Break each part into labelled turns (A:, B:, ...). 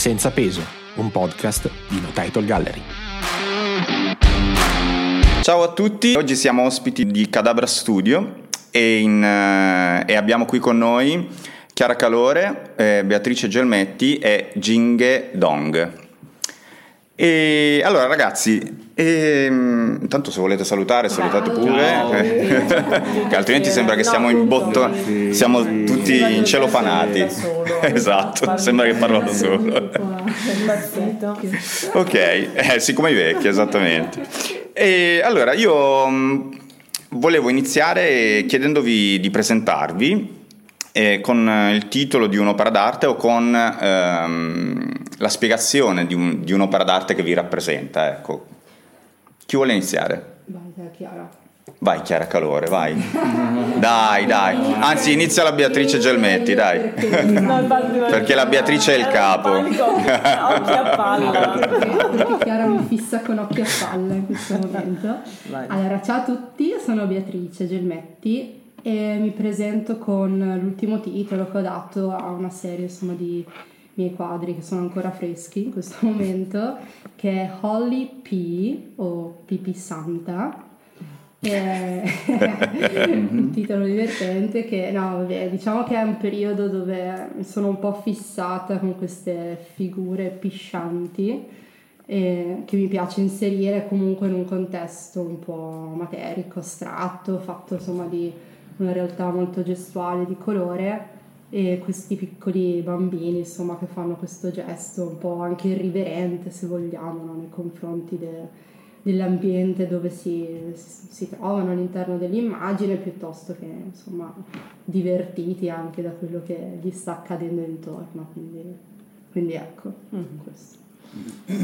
A: Senza peso, un podcast di No Title Gallery.
B: Ciao a tutti, oggi siamo ospiti di Cadabra Studio e, in, eh, e abbiamo qui con noi Chiara Calore, eh, Beatrice Gelmetti e Jinghe Dong. E allora ragazzi, ehm, intanto se volete salutare salutate pure, che altrimenti sembra che siamo in botto, siamo tutti in cielo fanati. Esatto, sembra che parlo da solo. ok, eh, sì come i vecchi, esattamente. E allora io mh, volevo iniziare chiedendovi di presentarvi eh, con il titolo di un'opera d'arte o con ehm, la spiegazione di, un, di, un'opera d'arte che vi rappresenta. Ecco. Chi vuole iniziare?
C: Vai, Chiara.
B: Vai Chiara Calore, vai. dai, dai. Anzi, inizia la Beatrice Gelmetti, dai. Perché la Beatrice è il capo. Occhi
C: a palla. Chiara mi fissa con occhi a palla in questo momento. Allora, ciao a tutti, sono Beatrice Gelmetti e mi presento con l'ultimo titolo che ho dato a una serie insomma, di miei quadri che sono ancora freschi in questo momento che è Holly P o Pipi Santa. È un titolo divertente che no vabbè diciamo che è un periodo dove sono un po' fissata con queste figure piscianti eh, che mi piace inserire comunque in un contesto un po' materico, astratto, fatto insomma di una realtà molto gestuale di colore e questi piccoli bambini insomma che fanno questo gesto un po' anche irriverente se vogliamo no? nei confronti de, dell'ambiente dove si, si, si, trovano all'interno dell'immagine piuttosto che insomma divertiti anche da quello che gli sta accadendo intorno quindi, quindi ecco mm-hmm. questo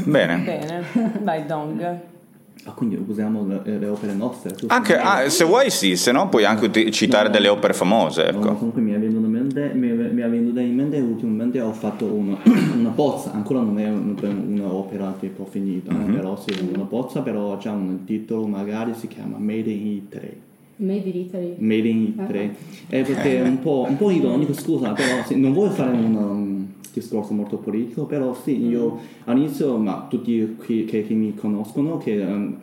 B: bene
D: bene vai Dong
E: Ah, quindi usiamo le, le opere nostre?
B: Anche, ah, se vuoi sì, se no puoi anche citare no, delle opere famose. Ecco.
E: No, comunque mi è venuto in mente, mi, mi è venuto in mente ultimamente ho fatto una, una pozza, ancora non è un'opera tipo finita, mm-hmm. però sì, una pozza, però c'è un titolo, magari si chiama Made in Italy.
C: Made in Italy.
E: Made in Italy. Uh-huh. Eh, perché è un po', un po' ironico, scusa, però sì, non voglio fare un discorso molto politico, però sì, io mm. all'inizio, ma tutti qui che, che mi conoscono, che um,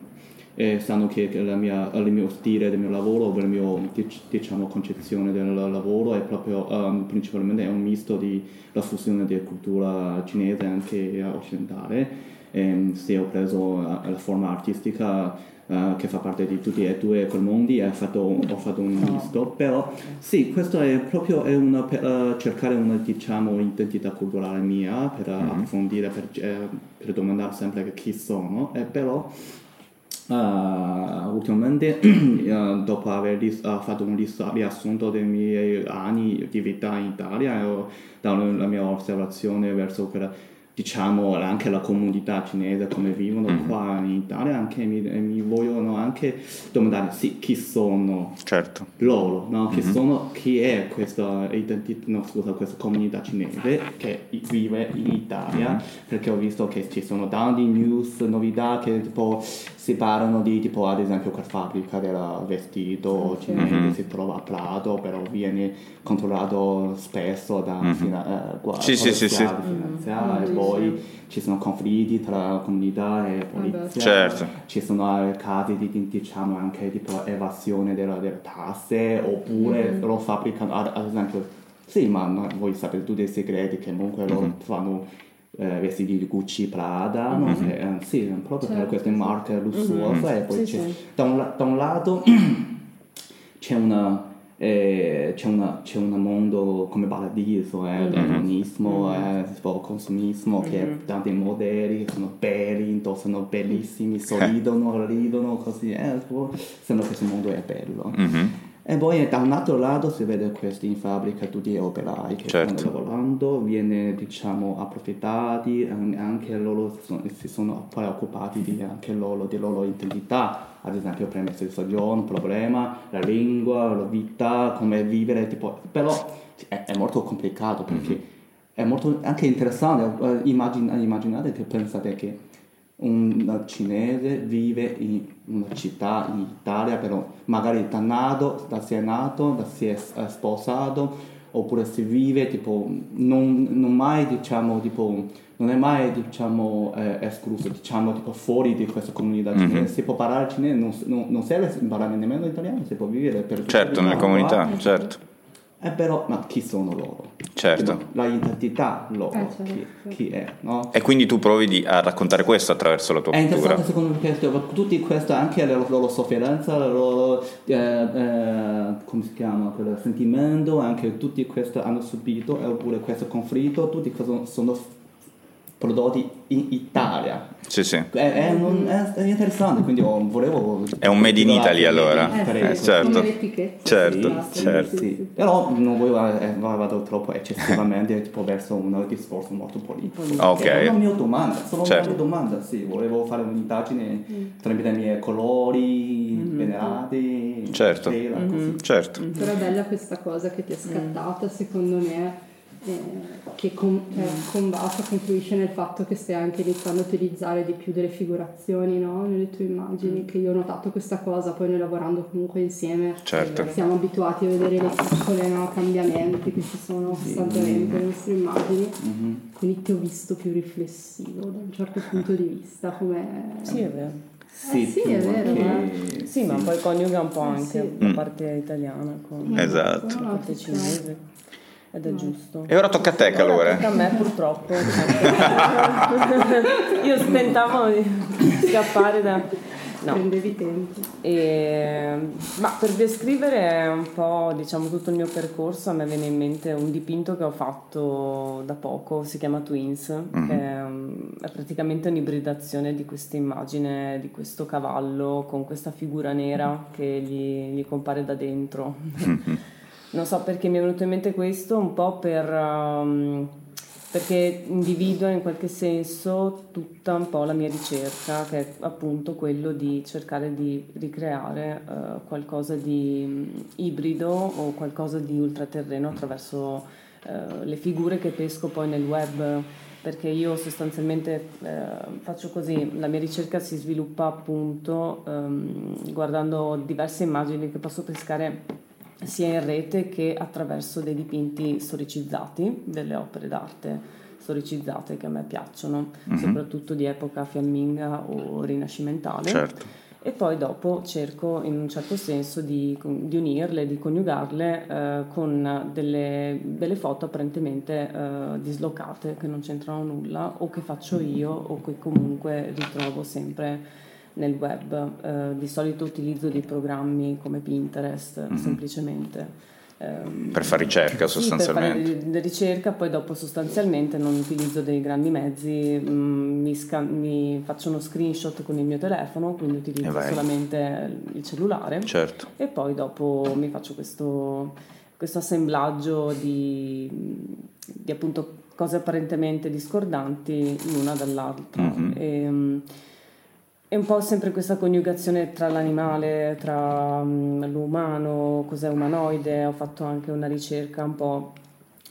E: eh, sanno che, mia, il mio stile del mio lavoro, la mia diciamo, concezione del lavoro è proprio um, principalmente è un misto di la fusione di cultura cinese e anche occidentale. E, se ho preso uh, la forma artistica Uh, che fa parte di tutti e due quei mondi e fatto, ho fatto un misto però sì questo è proprio è una, per uh, cercare una diciamo identità culturale mia per mm-hmm. approfondire per, eh, per domandare sempre chi sono e però Uh, ultimamente, uh, dopo aver ris- uh, fatto un ris- riassunto dei miei anni di vita in Italia, e dalla mia osservazione verso quella diciamo anche la comunità cinese come vivono mm. qua in Italia anche mi, mi, vogliono anche domandare sì, chi sono
B: certo.
E: loro no? chi, mm-hmm. sono, chi è questa, no, scusa, questa comunità cinese che vive in Italia mm-hmm. perché ho visto che ci sono tanti news novità che tipo si parlano di tipo ad esempio quella fabbrica del vestito cinese mm-hmm. si trova a Prato però viene controllato spesso da mm-hmm. fina, eh,
B: sì, sì, sì, sì.
E: finanziari mm-hmm poi ci sono conflitti tra comunità e polizia,
B: certo.
E: ci sono casi di diciamo anche tipo evasione delle, delle tasse oppure mm-hmm. loro fabbricano ad, ad, esempio sì ma voi sapete tutti i segreti che comunque loro mm-hmm. fanno eh, vestiti di Gucci, Prada, mm-hmm. no? eh, sì, proprio certo. per queste marche lussuose mm-hmm. e poi sì, sì. Da, un, da un lato c'è una eh, c'è, una, c'è, un mondo come paradiso, eh, mm-hmm. edonismo, mm-hmm. eh, consumismo, mm-hmm. che tanti modelli che sono belli, indossano bellissimi, sorridono, ridono, così, eh, sembra che questo mondo è bello. E poi da un altro lato si vede questi in fabbrica tutti gli operai che certo. stanno lavorando, viene diciamo approfittati, anche loro sono, si sono poi occupati di anche loro, di loro identità, ad esempio permesso di soggiorno, problema, la lingua, la vita, come vivere, tipo, però è, è molto complicato perché mm-hmm. è molto anche interessante, immagin, immaginate che pensate che un cinese vive in una città in Italia, però magari da nato, da si è nato, da si è sposato, oppure si vive, tipo, non, non mai, diciamo, tipo, non è mai, diciamo, eh, escluso, diciamo, tipo, fuori di questa comunità
B: Mhm.
E: cinese. Si può parlare cinese, non, non, non serve imparare nemmeno l'italiano, si può vivere per
B: Certo, nelle comunità,
E: qua.
B: certo.
E: Eh però, ma chi sono loro?
B: Certo.
E: Identità loro,
C: Eh, certo.
E: chi, chi è, no?
B: E quindi tu provi di- a raccontare questo attraverso la tua
E: È
B: pittura.
E: interessante secondo me perché tutti questo, anche la loro, sofferenza, la loro, eh, eh, come si chiama, quel sentimento, anche tutti questo hanno subito, oppure questo conflitto, tutti questo sono f- prodotti in Italia.
B: Sì, sì.
E: È, è un- è- interessante, quindi oh, volevo...
B: È un made in Italy, allora.
E: per
C: Eh,
B: Eh, certo. Certo,
C: Sì,
B: certo.
C: sì,
E: però non voglio eh, vado troppo eccessivamente tipo verso un discorso molto politico.
B: Ok.
E: È una mia domanda, solo
B: Certo.
E: una domanda, sì, volevo fare un'indagine tramite i miei colori venerati,
B: Certo.
E: tela, così.
B: Certo.
C: Però è bella questa cosa che ti è scattata, secondo me, che con, eh, combacia, confluisce nel fatto che stai anche iniziando a utilizzare di più delle figurazioni no? nelle tue immagini, che io ho notato questa cosa, poi noi lavorando comunque insieme
B: Certo.
C: siamo abituati a vedere le piccole no, cambiamenti che ci sono costantemente nelle nostre immagini, quindi ti ho visto più riflessivo da un certo punto di vista, come...
D: Sì, è vero.
E: Sì,
C: sì,
E: più
C: è vero,
E: che-
D: Sì, ma poi coniuga un po'
C: Eh,
D: anche
C: sì.
D: la
B: Mm.
D: parte italiana con
B: Esatto.
D: la parte cinese. Ed è giusto.
B: E ora tocca a te,
D: Ora
B: Calore.
D: tocca a me purtroppo. Io stentavo di scappare da... No.
C: Prendevi tempo.
D: E, ma per descrivere un po' diciamo tutto il mio percorso a me viene in mente un dipinto che ho fatto da poco, si chiama Twins, che è, um, è praticamente un'ibridazione di questa immagine di questo cavallo con questa figura nera che gli, gli compare da dentro. Non so perché mi è venuto in mente questo, un po' per... um, perché individua in qualche senso tutta un po' la mia ricerca, che è appunto quello di cercare di ricreare eh, qualcosa di mm, ibrido o qualcosa di ultraterreno attraverso eh, le figure che pesco poi nel web. Perché io sostanzialmente eh, faccio così, la mia ricerca si sviluppa appunto ehm, guardando diverse immagini che posso pescare sia in rete che attraverso dei dipinti storicizzati, delle opere d'arte storicizzate che a me piacciono, soprattutto di epoca fiamminga o rinascimentale.
B: Certo.
D: E poi dopo cerco in un certo senso di, di unirle, di coniugarle eh, con delle, delle foto apparentemente eh, dislocate che non c'entrano nulla o che faccio io o che comunque ritrovo sempre nel web. Eh, di solito utilizzo dei programmi come Pinterest semplicemente. Ehm,
B: Per fare ricerca
D: sì, per
B: sostanzialmente.
D: fare ricerca, poi dopo sostanzialmente non utilizzo dei grandi mezzi, mm, mi, scan- mi faccio uno screenshot con il mio telefono, quindi
B: E
D: utilizzo solamente il cellulare
B: Certo.
D: e poi dopo mi faccio questo, questo assemblaggio di, di appunto cose apparentemente discordanti l'una dall'altra.
B: Mhm.
D: E, mm, è un po' sempre questa coniugazione tra l'animale, tra mm, l'umano, cos'è umanoide. Ho fatto anche una ricerca un po'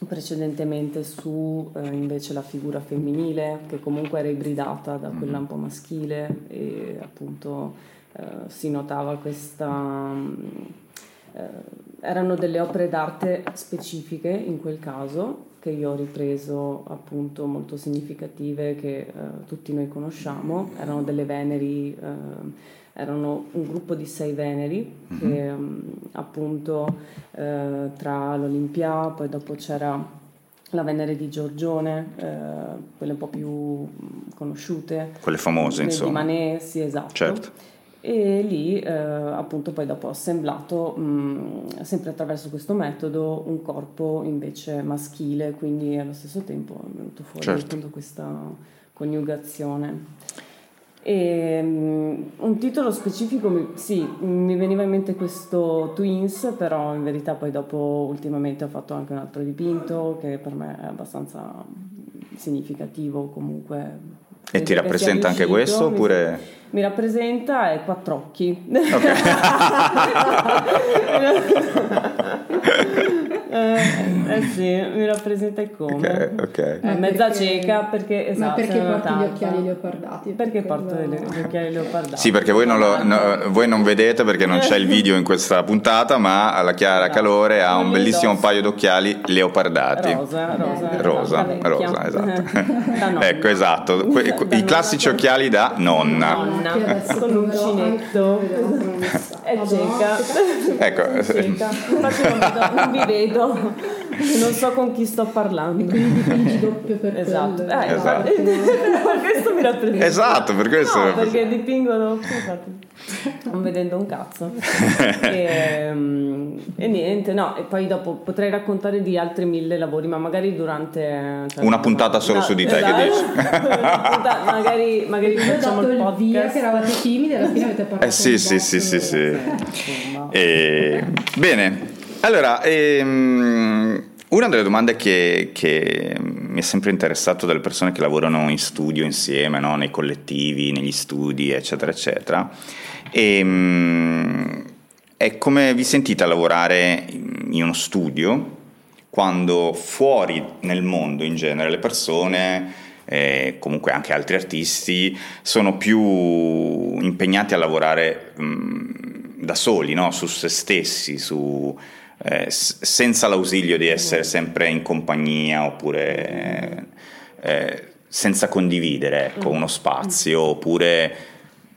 D: precedentemente su eh, invece la figura femminile, che comunque era ibridata da quella un po' maschile e appunto eh, si notava questa... mm, eh, erano delle opere d'arte specifiche in quel caso che io ho ripreso appunto molto significative che eh, tutti noi conosciamo, erano delle Veneri, eh, erano un gruppo di sei Veneri che mm, appunto eh, tra l'Olimpia, poi dopo c'era la Venere di Giorgione, eh, quelle un po' più mm, conosciute,
B: Quelle famose,
D: di
B: insomma.
D: Manet, sì esatto.
B: Certo.
D: E lì eh, appunto poi dopo ho assemblato mh, sempre attraverso questo metodo un corpo invece maschile, quindi allo stesso tempo è venuto fuori
B: Certo.
D: appunto questa coniugazione. E, mh, un titolo specifico, mi- sì, mi veniva in mente questo Twins, però in verità poi dopo ultimamente ho fatto anche un altro dipinto che per me è abbastanza significativo comunque.
B: E ti rappresenta anche questo
D: mi-
B: oppure...
D: mi rappresenta e quattro occhi. Eh, Eh sì, mi rappresenta come.
B: Ok, ok.
D: È mezza cieca perché esatto.
C: Ma perché porti gli
D: tanta.
C: occhiali leopardati?
D: Perché
C: Per
D: porto
C: quello-
D: le- gli occhiali leopardati?
B: Sì, perché voi non, lo- no, voi non vedete perché non c'è il video in questa puntata, ma la Chiara Calore ha un bellissimo paio d'occhiali leopardati.
D: Rosa, rosa.
B: Rosa, rosa, esatto.
D: Da nonna.
B: ecco, esatto. Que-
D: Da
B: I classici occhiali da nonna.
D: Nonna, con un
C: proverò
D: uncinetto.
C: anche a vedere come sta.
D: È cieca.
B: Ecco.
D: Infatti non vi vedo, non so con chi sto parlando.
C: Dipingi doppio per
D: Esatto,
C: quello.
D: eh,
B: Esatto.
D: questo mi rappresenta.
B: Esatto, per questo.
D: No, perché dipingono infatti, non vedendo un cazzo. e, mm, e niente, no, e poi dopo potrei raccontare di altri mille lavori, ma magari durante cioè,
B: Una puntata solo su di te, che dici?
D: Puntata- magari, magari facciamo il
C: il via
D: podcast.
C: che eravate timidi alla fine avete parlato
B: Eh sì, sì, sì, sì, sì. E- Bene, allora, ehm, una delle domande che, che mi è sempre interessato dalle persone che lavorano in studio insieme, no? nei collettivi, negli studi, eccetera, eccetera, ehm, è come vi sentite a lavorare in uno studio quando fuori nel mondo in genere le persone, e comunque anche altri artisti, sono più impegnati a lavorare mh, da soli, no? su se stessi, su, eh, senza l'ausilio di essere sempre in compagnia oppure eh, senza condividere ecco, uno spazio oppure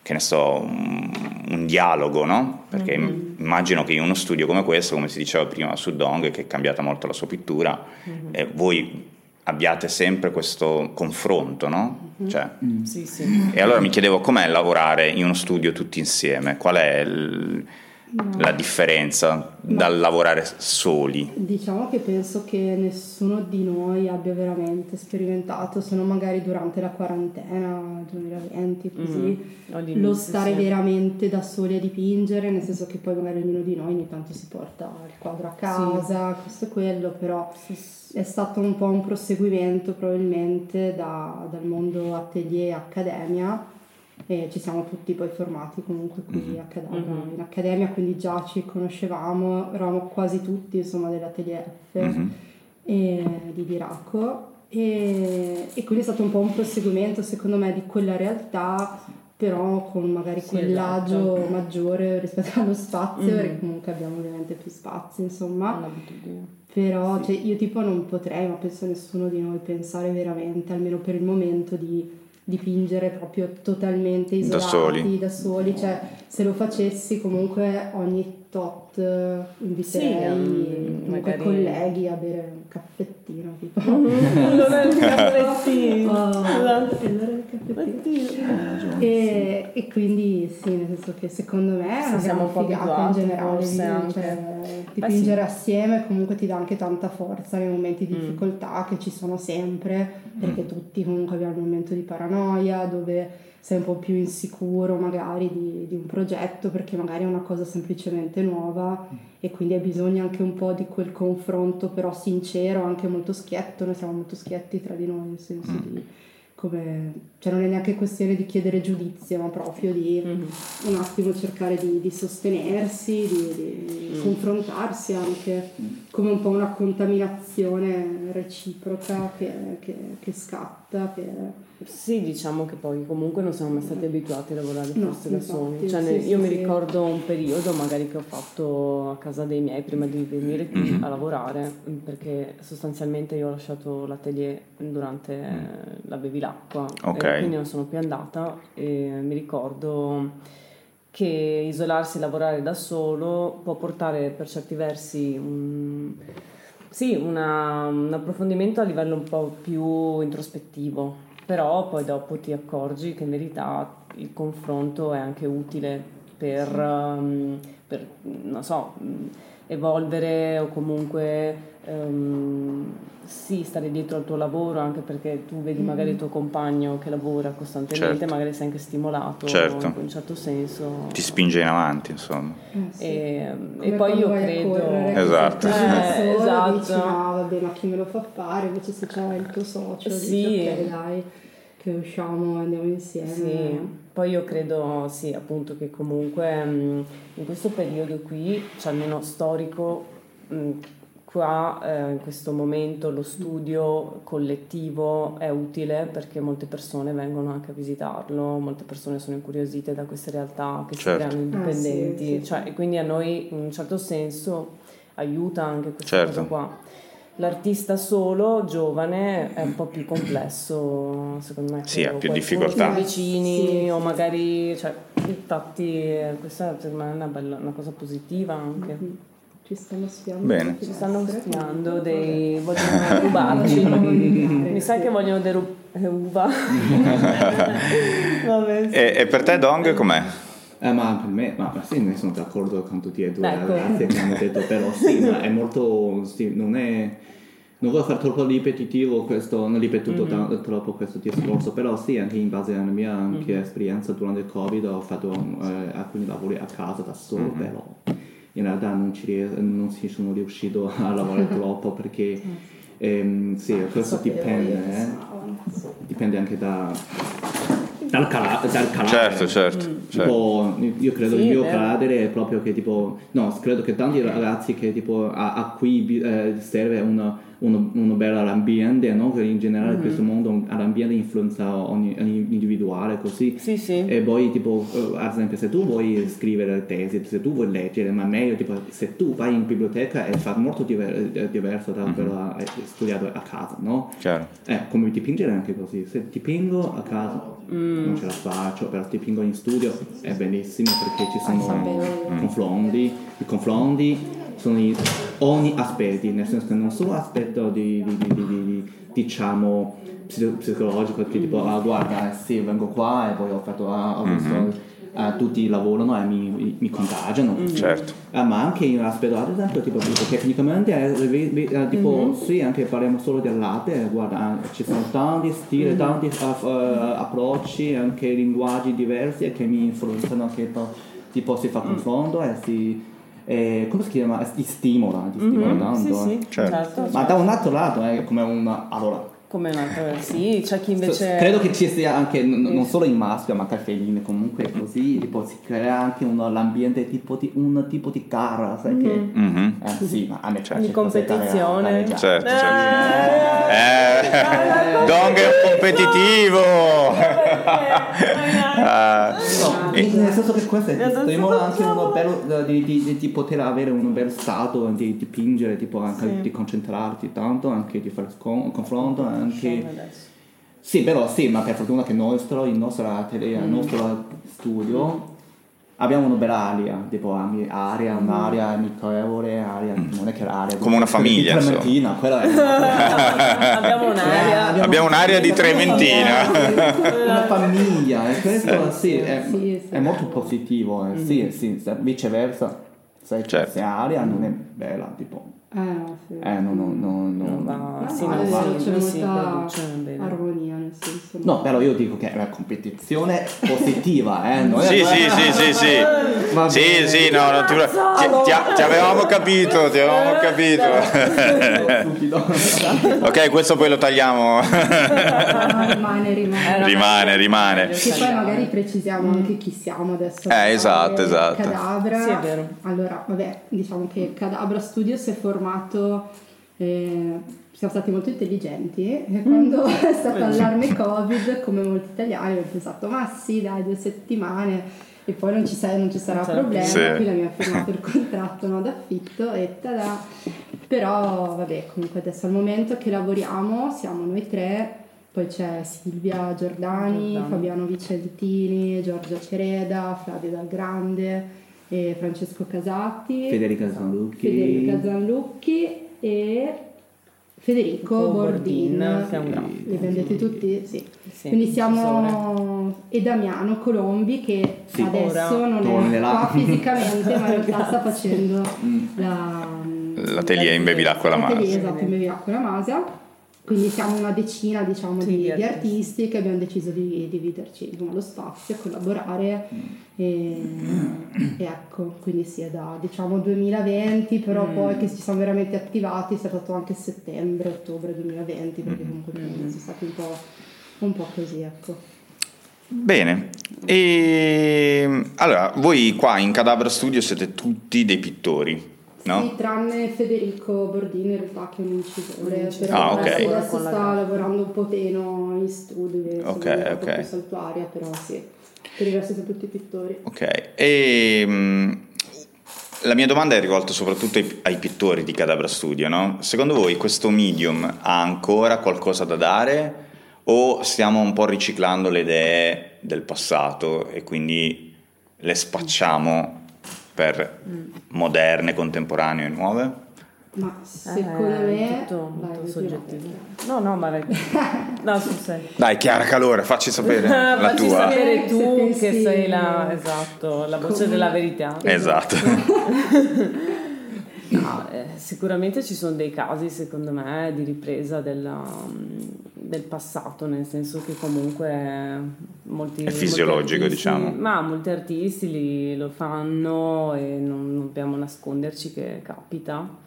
B: che ne so, un, un dialogo, no? Perché immagino che in uno studio come questo, come si diceva prima su Dong, che è cambiata molto la sua pittura, eh, voi abbiate sempre questo confronto, no? Cioè,
D: Sì, sì.
B: e allora mi chiedevo com'è lavorare in uno studio tutti insieme, qual è il- la differenza dal lavorare soli?
C: Diciamo che penso che nessuno di noi abbia veramente sperimentato, se non magari durante la quarantena 2020, così,
D: Mm,
C: lo stare
D: sì.
C: veramente da soli a dipingere, nel senso che poi magari ognuno di noi ogni tanto si porta il quadro a casa, questo e quello, però è stato un po' un proseguimento probabilmente da- dal mondo atelier e accademia e ci siamo tutti poi formati comunque qui a Cadavra
D: Mhm.
C: in accademia, quindi già ci conoscevamo, eravamo quasi tutti insomma dell'atelier F
B: Mhm.
C: e di Diraco e, e quindi è stato un po' un proseguimento secondo me di quella realtà però con magari
D: Sì,
C: quell'agio
D: esatto.
C: maggiore rispetto allo spazio
D: Mhm.
C: perché comunque abbiamo ovviamente più spazio insomma però cioè, io tipo non potrei, ma penso nessuno di noi, pensare veramente, almeno per il momento, di dipingere proprio totalmente
B: Da
C: isolati,
B: soli.
C: da soli. Cioè, se lo facessi comunque ogni tot eh, inviterei
D: Sì,
C: comunque
D: magari-
C: colleghi a bere un caffettino, tipo.
D: Allora il caffettino.
C: Oh, allora il caffettino. E, e quindi sì, nel senso che secondo me
D: Sì, siamo un po'
C: figata in generale di- cioè, dipingere assieme comunque ti dà anche tanta forza nei momenti di
D: Mm.
C: difficoltà che ci sono sempre perché tutti comunque abbiamo un momento di paranoia dove sei un po' più insicuro magari di, di un progetto perché magari è una cosa semplicemente nuova e quindi hai bisogno anche un po' di quel confronto però sincero, anche molto schietto, noi siamo molto schietti tra di noi nel senso di come, cioè non è neanche questione di chiedere giudizio ma proprio di
D: Mhm.
C: un attimo cercare di, di sostenersi, di, di confrontarsi anche come un po' una contaminazione reciproca che, che- che scatta. che-
D: Sì, diciamo che poi comunque non siamo mai stati abituati a lavorare
C: No,
D: forse da soli. Cioè,
C: sì,
D: ne-
C: sì,
D: io mi
C: sì.
D: ricordo un periodo magari che ho fatto a casa dei miei prima di venire qui
B: Mhm.
D: a lavorare, perché sostanzialmente io ho lasciato l'atelier durante eh, la bevilacqua,
B: Ok.
D: e quindi non sono più andata e mi ricordo che isolarsi e lavorare da solo può portare per certi versi un, sì, una- un approfondimento a livello un po' più introspettivo, però poi dopo ti accorgi che in verità il confronto è anche utile per, um, per, non so, evolvere o comunque ehm, sì, stare dietro al tuo lavoro, anche perché tu vedi magari il tuo compagno che lavora costantemente,
B: Certo.
D: magari sei anche stimolato
B: Certo.
D: in un certo senso.
B: Ti spinge in avanti, insomma.
C: eh, sì.
D: E, e poi io credo...
C: correre,
B: Esatto.
D: Eh,
C: solo,
D: esatto.
C: dici no vabbè ma chi me lo fa fare invece se c'è il tuo socio
D: Sì.
C: dici ok dai che usciamo andiamo insieme
D: Sì, poi io credo sì, appunto che comunque mh, in questo periodo qui, cioè almeno storico, mh, qua eh, in questo momento lo studio collettivo è utile perché molte persone vengono anche a visitarlo, molte persone sono incuriosite da queste realtà che
B: Certo.
D: si creano indipendenti,
C: Ah, sì, sì,
D: cioè, e quindi a noi in un certo senso aiuta anche questa
B: Certo.
D: cosa qua. L'artista solo, giovane, è un po' più complesso, secondo me.
B: Sì, ha più difficoltà.
D: più vicini
C: Sì.
D: o magari, cioè, infatti eh, questa secondo me è una, bella, una cosa positiva anche.
C: Ci stanno spiando.
B: Bene.
D: Ci stanno spiando dei... vogliono rubarci. Mi sa che vogliono derubare. Vabbè, sì.
B: E, e per te Dong com'è?
E: Eh, ma per me, ma, ma sì, ne sono d'accordo con tutti e due
D: Ecco.
E: ragazzi che hanno detto, però sì, ma è molto, sì, non è, non voglio fare troppo ripetitivo questo, non ripetuto
D: Mm-hmm.
E: ta- troppo questo discorso, però sì, anche in base alla mia anche
D: Mm-hmm.
E: esperienza durante il Covid ho fatto eh, alcuni lavori a casa da solo,
B: Mm-hmm.
E: però in realtà non ci, ries- non ci sono riuscito a lavorare troppo perché
D: Mm.
E: ehm, sì, questo dipende, eh. dipende anche da, dal, cala- dal carattere.
B: Certo, certo. certo.
E: Tipo, io credo
D: Sì,
E: il mio
D: vero.
E: carattere è proprio che tipo, no, credo che tanti ragazzi che tipo a, a cui eh, serve una- uno, uno bel ambiente, no? Che in generale in questo mondo un- l'ambiente influenza ogni, ogni individuale così.
D: Sì, sì.
E: E poi tipo, eh, ad esempio, se tu vuoi scrivere tesi, se tu vuoi leggere, ma meglio tipo, se tu vai in biblioteca e fa molto diver- eh, diverso da quello che hai studiato a casa, no?
B: Chiaro.
E: Eh, come dipingere è anche così, se dipingo a casa
D: Mm.
E: non ce la faccio, però dipingo in studio è bellissimo perché ci sono
C: sapevo.
E: confronti, i confronti sono in ogni aspetto, nel senso che non solo aspetto di, di- di- di- di- diciamo psi- psicologico, che tipo ah guarda eh, sì vengo qua e poi ho fatto ah, ho visto ah, tutti lavorano e mi, mi contagiano.
B: Certo.
E: Ah, ma anche in un aspetto, ad esempio, tipo, tipo, tecnicamente, eh, eh, tipo, sì, anche parliamo solo dell'arte, eh, guarda, eh, ci sono tanti stili, tanti uh, uh, approcci, anche linguaggi diversi che mi influenzano, che po- tipo si fa confronto e si, eh, come si chiama, ti stimola, ti stimola
D: Mhm,
E: tanto.
D: Sì,
E: eh.
D: sì,
B: Certo.
D: certo.
E: Ma da un altro lato è come una, allora,
D: Come un altro, sì, c'è chi invece...
E: credo che ci sia anche, n- non solo in maschio, ma anche femminile, comunque così, tipo, si crea anche un, l'ambiente tipo di, un tipo di gara, sai che...
B: Mhm.
E: Eh, sì, ma a me piace
D: Di competizione.
B: Certo,
D: Eh,
B: certo. Eh, Dong è un competitivo. Ah,
E: No, nel senso che questo
D: Eh,
E: stimola
D: so
E: anche uno bello di, di- di- di poter avere un bel stato di dipingere, tipo anche
D: Sì.
E: di concentrarti tanto, anche di fare scon- confronto, anche... Sì, però sì, ma per fortuna che nostro, il nostro atelier, il nostro studio abbiamo una bella aria, tipo aria, un'aria amichevole, aria, non è che l'aria...
B: Come una famiglia,
E: Di Trementina, quella è...
D: Abbiamo un'aria.
B: Abbiamo un'aria di Trementina.
E: una famiglia e questo sì, è,
C: Sì, sì.
E: è molto positivo eh, sì, sì, se- viceversa se,
B: Certo.
E: se aria non è bella tipo
C: Eh, no, sì.
E: eh no no no, no,
D: Non va-
E: no.
D: Sì,
C: no,
D: va.
C: c'è molta armonia nel senso.
E: No, però io dico che è una competizione positiva, eh? Non è-
B: Sì, sì, sì, sì, sì.
E: Va
B: Sì,
E: bene.
B: sì, no, no, ti, ti- ti- ti avevamo capito, ti avevamo capito. Ok, questo poi lo tagliamo.
C: No, rimane, rimane.
B: Rimane, rimane.
C: Che poi magari precisiamo anche chi siamo adesso.
B: Eh, esatto, esatto.
C: Cadabra.
D: Sì, è vero.
C: Allora, vabbè, diciamo che Cadabra Studios è formato. Eh, siamo stati molto intelligenti e quando è stato allarme Covid, come molti italiani, abbiamo pensato, ma sì, dai, due settimane e poi non ci, sa- non ci sarà
D: Certo.
C: problema.
B: Sì.
C: Quindi abbiamo firmato il contratto no, d'affitto e tada. Però, vabbè, comunque adesso al momento che lavoriamo siamo noi tre, poi c'è Silvia Giordani,
D: Giordani.
C: Fabiano Vicentini, Giorgia Cereda, Flavio Dal Grande, e Francesco Casati,
E: Federica Zanlucchi
C: Federica Zanlucchi e Federico
D: Bordin,
C: Bordin.
D: che è un grande.
C: Li vendete tutti? Sì.
D: Sì,
C: Quindi siamo e Damiano Colombi che
E: Sì,
C: adesso
D: ora
C: non è
E: tornerà.
C: qua fisicamente, ma in realtà sta
D: Grazie.
C: facendo la,
B: L'atelier in Bevilacqua la
C: l'atelier,
B: Masa.
C: esatto, in Bevilacqua la Masa. Quindi siamo una decina diciamo,
D: Sì,
C: di,
D: di
C: di
D: artisti.
C: che abbiamo deciso di dividerci insomma, lo spazio, collaborare e, e ecco, quindi sì è da diciamo 2020, però poi che ci siamo veramente attivati è stato anche settembre, ottobre 2020, perché comunque sono stati un po', un po' così ecco.
B: Bene. E allora, voi qua in Cadabra Studio siete tutti dei pittori. No?
C: Sì, tranne Federico Bordini in realtà che è un incisore, però
B: Ah, ok.
C: adesso,
D: la
C: sta lavorando un po' teno in studio,
B: Ok, ok.
C: più saltuaria, però sì. Per il resto sono tutti pittori.
B: Ok, e mm, la mia domanda è rivolta soprattutto ai, ai pittori di Cadabra Studio, no? Secondo voi questo medium ha ancora qualcosa da dare o stiamo un po' riciclando le idee del passato e quindi le spacciamo per moderne, contemporanee e nuove?
C: Ma secondo
D: Eh,
C: me...
D: tutto molto
C: vai,
D: soggettivo. No, no, ma. No, sul serio.
B: Dai Chiara Calore, facci sapere la
D: Facci
B: tua.
D: sapere tu che sei la, esatto, la voce
C: Come-
D: della verità.
B: Esatto.
D: No, eh, sicuramente ci sono dei casi, secondo me, di ripresa della, mm, del passato, nel senso che comunque molti...
B: È fisiologico,
D: molti artisti-
B: diciamo.
D: Ma molti artisti li- lo fanno e non, non dobbiamo nasconderci che capita.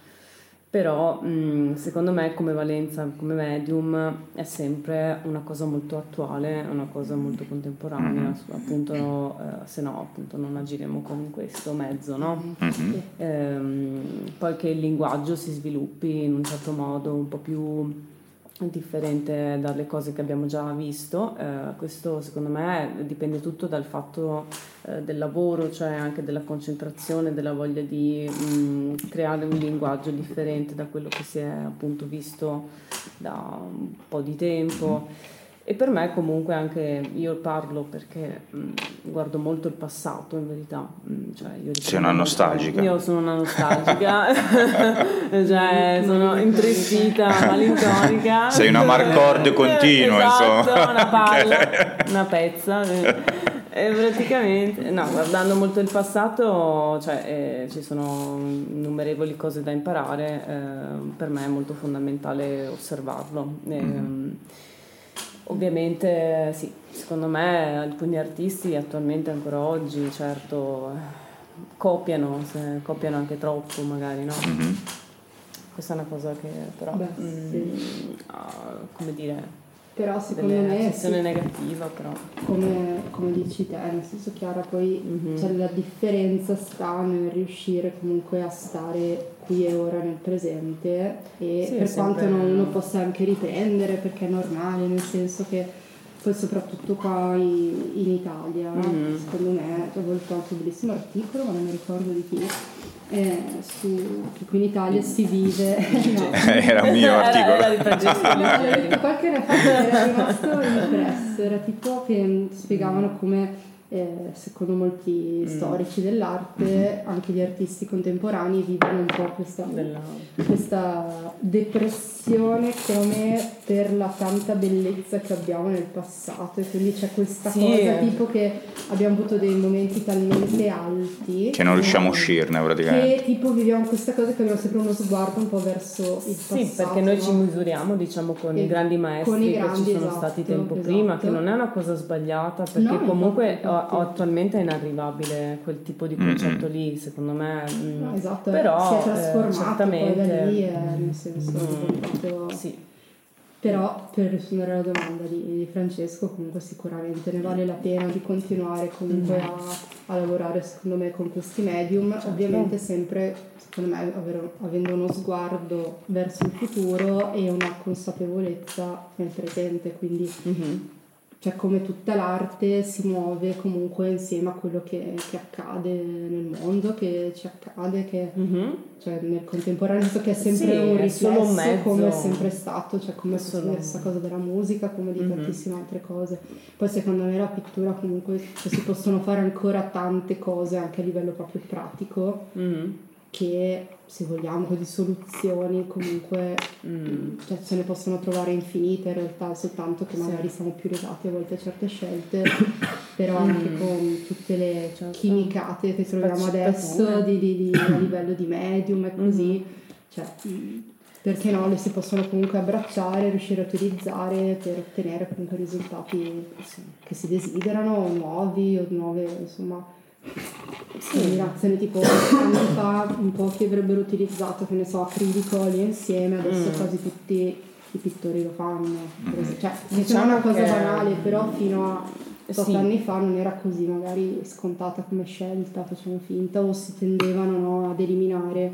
D: Però mh, secondo me come valenza, come medium è sempre una cosa molto attuale, una cosa molto contemporanea, su- appunto eh, se no appunto non agiremo con questo mezzo, no?
B: Mhm.
D: Ehm, poi che il linguaggio si sviluppi in un certo modo un po' più differente dalle cose che abbiamo già visto, eh, questo secondo me dipende tutto dal fatto eh, del lavoro, cioè anche della concentrazione, della voglia di mh, creare un linguaggio differente da quello che si è appunto visto da un po' di tempo. E per me comunque anche io parlo perché mh, guardo molto il passato in verità. mh, cioè io
B: Sei una nostalgica.
D: Io sono una nostalgica, cioè sono intristita, malinconica.
B: Sei una Marcord continua,
D: esatto,
B: insomma.
D: una palla, una pezza. eh. E praticamente, no, guardando molto il passato, cioè, eh, ci sono innumerevoli cose da imparare, eh, per me è molto fondamentale osservarlo. Ehm, Ovviamente sì, secondo me alcuni artisti attualmente ancora oggi, certo, copiano, se- copiano anche troppo magari, no?
B: Mhm.
D: Questa è una cosa che però,
C: Beh,
D: mm,
C: sì.
D: ha, come dire,
C: Però secondo
D: delle
C: me... sì.
D: negativa però.
C: come, come dici te, nel senso Chiara, poi
D: Mhm.
C: cioè, la differenza sta nel riuscire comunque a stare qui e ora nel presente e
D: Sì,
C: per quanto
D: sempre-
C: non uno possa anche riprendere perché è normale, nel senso che poi soprattutto qua in, in Italia,
D: Mhm.
C: secondo me, ho letto anche un bellissimo articolo, ma non mi ricordo di chi, eh, su, che qui in Italia si vive... no,
B: Era un mio
D: Era-
B: articolo.
D: era di Francesco
C: No, qualche era rimasto impresso, era tipo che mm, spiegavano come eh, secondo molti storici dell'arte anche gli artisti contemporanei vivono un po' questa,
D: Della-
C: questa depressione come per la tanta bellezza che abbiamo nel passato e quindi c'è questa
D: Sì.
C: cosa tipo che abbiamo avuto dei momenti talmente alti
B: Che non riusciamo a uscirne praticamente.
C: che tipo viviamo questa cosa che abbiamo sempre uno sguardo un po' verso il passato
D: Sì, perché noi ci
C: no?
D: misuriamo diciamo con
C: E
D: i grandi maestri
C: con i
D: che
C: grandi,
D: ci sono
C: esatto,
D: stati tempo
C: esatto.
D: prima, che non è una cosa sbagliata perché
C: No,
D: comunque attualmente è inarrivabile quel tipo di concetto lì, secondo me. mm,
C: No, esatto,
D: però
C: si è
D: eh,
C: trasformato poi da
D: certamente
C: lì, eh, nel senso
D: Mm,
C: diventato-
D: sì.
C: Però per rispondere alla domanda di, di Francesco comunque sicuramente ne vale la pena di continuare comunque
D: Mm.
C: a, a lavorare secondo me con questi medium,
D: Certo.
C: ovviamente sempre secondo me avere- avendo uno sguardo verso il futuro e una consapevolezza nel presente, quindi
D: Mhm.
C: Cioè come tutta l'arte si muove comunque insieme a quello che, che accade nel mondo, che ci accade, che
D: Mhm.
C: cioè nel contemporaneo visto che è sempre
D: Sì,
C: un
D: un
C: riflesso
D: mezzo.
C: come è sempre stato, cioè come
D: È solo-
C: questa cosa della musica, come di
D: Mhm.
C: tantissime altre cose. Poi secondo me la pittura comunque cioè, si possono fare ancora tante cose anche a livello proprio pratico
D: Mhm.
C: che se vogliamo così soluzioni comunque
D: Mm.
C: cioè, se ne possono trovare infinite in realtà, soltanto che
D: Sì.
C: magari siamo più legati a volte a certe scelte, però anche con tutte le
D: Certo.
C: chimicate che troviamo adesso di, di- di- a livello di medium e così,
D: Mhm.
C: cioè, perché no, le si possono comunque abbracciare, riuscire a utilizzare per ottenere comunque risultati che si desiderano, nuovi o nuove, insomma, combinazioni tipo anni fa un po' che avrebbero utilizzato, che ne so, acrilico olio insieme, adesso
D: Mm.
C: quasi tutti i pittori lo fanno. Esempio. Cioè,
D: Diciamo
C: diciamo una cosa
D: che-
C: banale, però fino a 8
D: Sì.
C: anni fa non era così magari scontata come scelta, facciamo finta, o si tendevano no, ad eliminare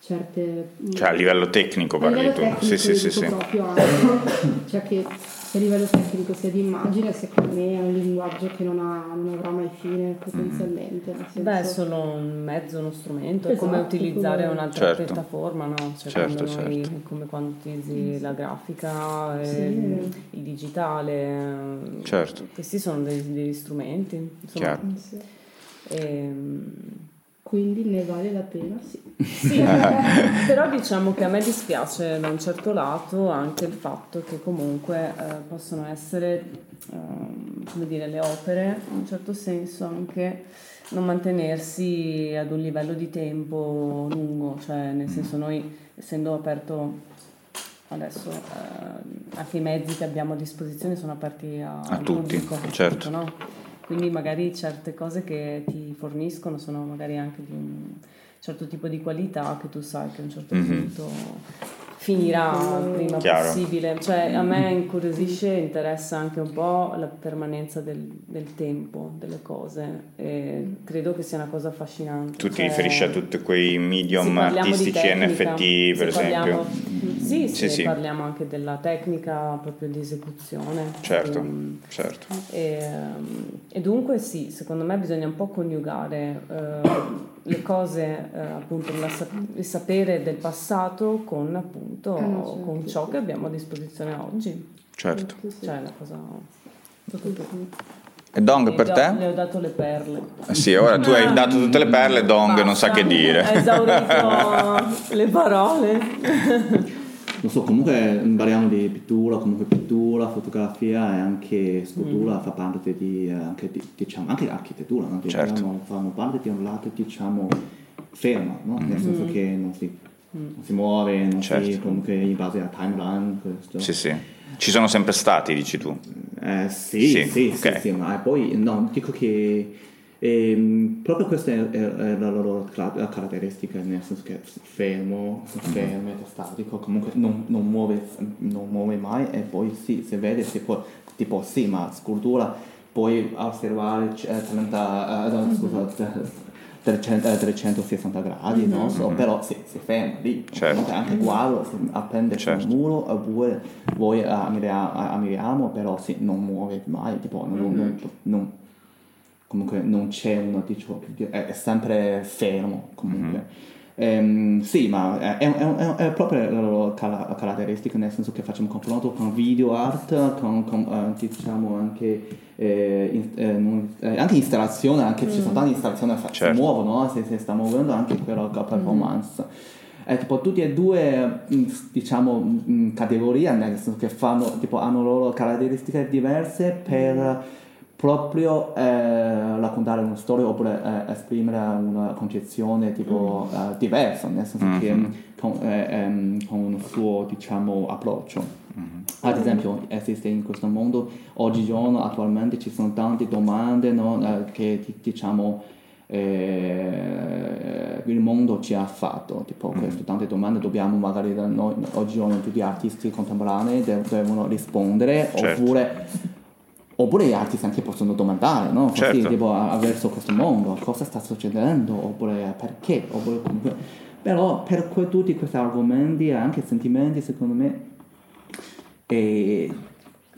C: certe...
B: Cioè a livello tecnico parli tu.
C: tecnico
B: Sì, sì, sì, sì.
C: proprio anche, cioè che a livello tecnico sia di immagine, secondo me è un linguaggio che non, ha- non avrà mai fine potenzialmente. nel senso-
D: Beh, è solo un mezzo, uno strumento, è
C: Esatto,
D: come utilizzare
C: come-
D: un'altra
B: Certo.
D: piattaforma, no? Cioè
B: Certo,
D: noi-
B: certo.
D: come quando utilizzi la grafica,
C: Sì.
D: ehm, il digitale, ehm,
B: Certo.
D: questi sono dei- degli strumenti. insomma.
B: Chiaro.
C: Sì.
D: Ehm,
C: Quindi ne vale la pena, sì.
D: Sì, però diciamo che a me dispiace da un certo lato anche il fatto che comunque eh, possono essere, ehm, come dire, le opere, in un certo senso anche non mantenersi ad un livello di tempo lungo, cioè nel senso noi essendo aperto adesso eh, anche i mezzi che abbiamo a disposizione sono aperti a,
B: A
D: al
B: tutti,
D: pubblico,
B: certo.
D: no? Quindi magari certe cose che ti forniscono sono magari anche di un certo tipo di qualità che tu sai che a un certo
B: Mhm.
D: punto finirà il prima
B: Chiaro.
D: possibile. Cioè a me incuriosisce e interessa anche un po' la permanenza del, del tempo delle cose e credo che sia una cosa affascinante.
B: Tu ti
D: Cioè,
B: riferisci a tutti quei medium artistici
D: tecnica,
B: NFT, per
D: se
B: esempio?
D: parliamo- sì,
B: Sì,
D: sì, parliamo anche della tecnica proprio di esecuzione.
B: Certo,
D: Ehm,
B: certo.
D: e, ehm, e dunque sì, secondo me bisogna un po' coniugare eh, le cose, eh, appunto la il sapere del passato con appunto
C: Eh, certo,
D: con ciò
C: sì.
D: che abbiamo a disposizione oggi.
B: Certo.
D: Cioè la cosa.
B: E Dong per te?
D: Le ho dato le perle.
B: Eh Sì, ora tu hai dato tutte le perle, Dong non sa
D: Basta.
B: che dire.
D: Ha esaurito le parole.
E: Non so, comunque parliamo di pittura, comunque pittura, fotografia e anche scultura fa parte di, eh, anche, di- diciamo, anche architettura, no?
B: Certo.
E: Diciamo, fanno parte di un lato, diciamo, fermo, no? Nel senso che non si, non si muove, non si,
B: Certo.
E: comunque in base alla timeline, questo.
B: Sì, sì. Ci sono sempre stati, dici tu.
E: Eh, sì,
B: Sì,
E: sì, sì,
B: ok.
E: sì, ma poi no, dico che ehm, proprio questa è, la loro cla- caratteristica, nel senso che fermo, fermo, statico, comunque non, non muove, non muove mai e poi sì, si vede, si può, tipo sì, ma scultura puoi osservare eh, 30, eh, no, scusa, 300, eh, 360 gradi, no? So, però si, si ferma lì,
B: Certo.
E: Anche quadro appende
B: Certo.
E: sul muro oppure voi ammira- ammiriamo però sì, non muove mai tipo non, non- non- comunque non c'è uno diciamo, è, sempre fermo comunque. Ehm, sì ma è, è- è- è proprio la loro cala- caratteristica nel senso che facciamo confronto con video art con, con, eh, diciamo anche eh, in- eh, non- eh, anche installazione anche ci sono tante installazioni che
B: Certo.
E: si muovono si, si sta muovendo anche quella performance. È tipo tutti e due mh, diciamo mh, categorie nel senso che fanno tipo hanno loro caratteristiche diverse per proprio eh, raccontare una storia oppure eh, esprimere una concezione tipo eh, diversa nel senso che
B: Mhm.
E: con, eh, ehm, con un suo diciamo approccio. Ad esempio esiste in questo mondo oggigiorno attualmente ci sono tante domande no, eh, che di- diciamo eh, il mondo ci ha fatto. Tipo queste tante domande dobbiamo magari noi oggigiorno tutti gli artisti contemporanei de- devono rispondere
B: Certo.
E: oppure oppure gli artisti anche possono domandare no? Così,
B: Certo.
E: tipo, a- verso questo mondo cosa sta succedendo oppure perché oppure comunque però per que- tutti questi argomenti e anche sentimenti secondo me e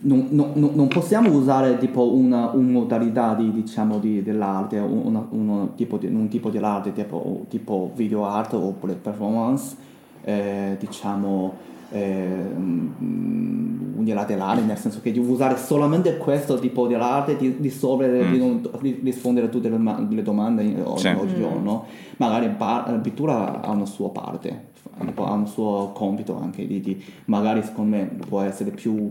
E: non, non- non- possiamo usare tipo una, una modalità di, diciamo, di- dell'arte, un, una- uno tipo di, un tipo dell'arte tipo, tipo video art oppure performance, eh, diciamo, eh, mm, unilaterale, nel senso che di usare solamente questo tipo di arte, di risolvere, di, non- di rispondere a tutte le, le domande
B: Sì.
E: oggigiorno. Magari pa- la pittura ha una sua parte, ha un suo compito anche di, di- magari secondo me può essere più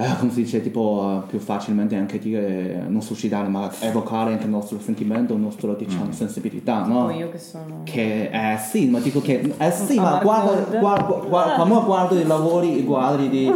E: eh, come si dice tipo eh, più facilmente anche dire non suscitare ma evocare anche il nostro sentimento la nostra diciamo sensibilità no?
D: Poi io che sono...
E: che eh sì ma dico che eh sì ma guarda, guarda, guarda quando guardo i lavori i quadri di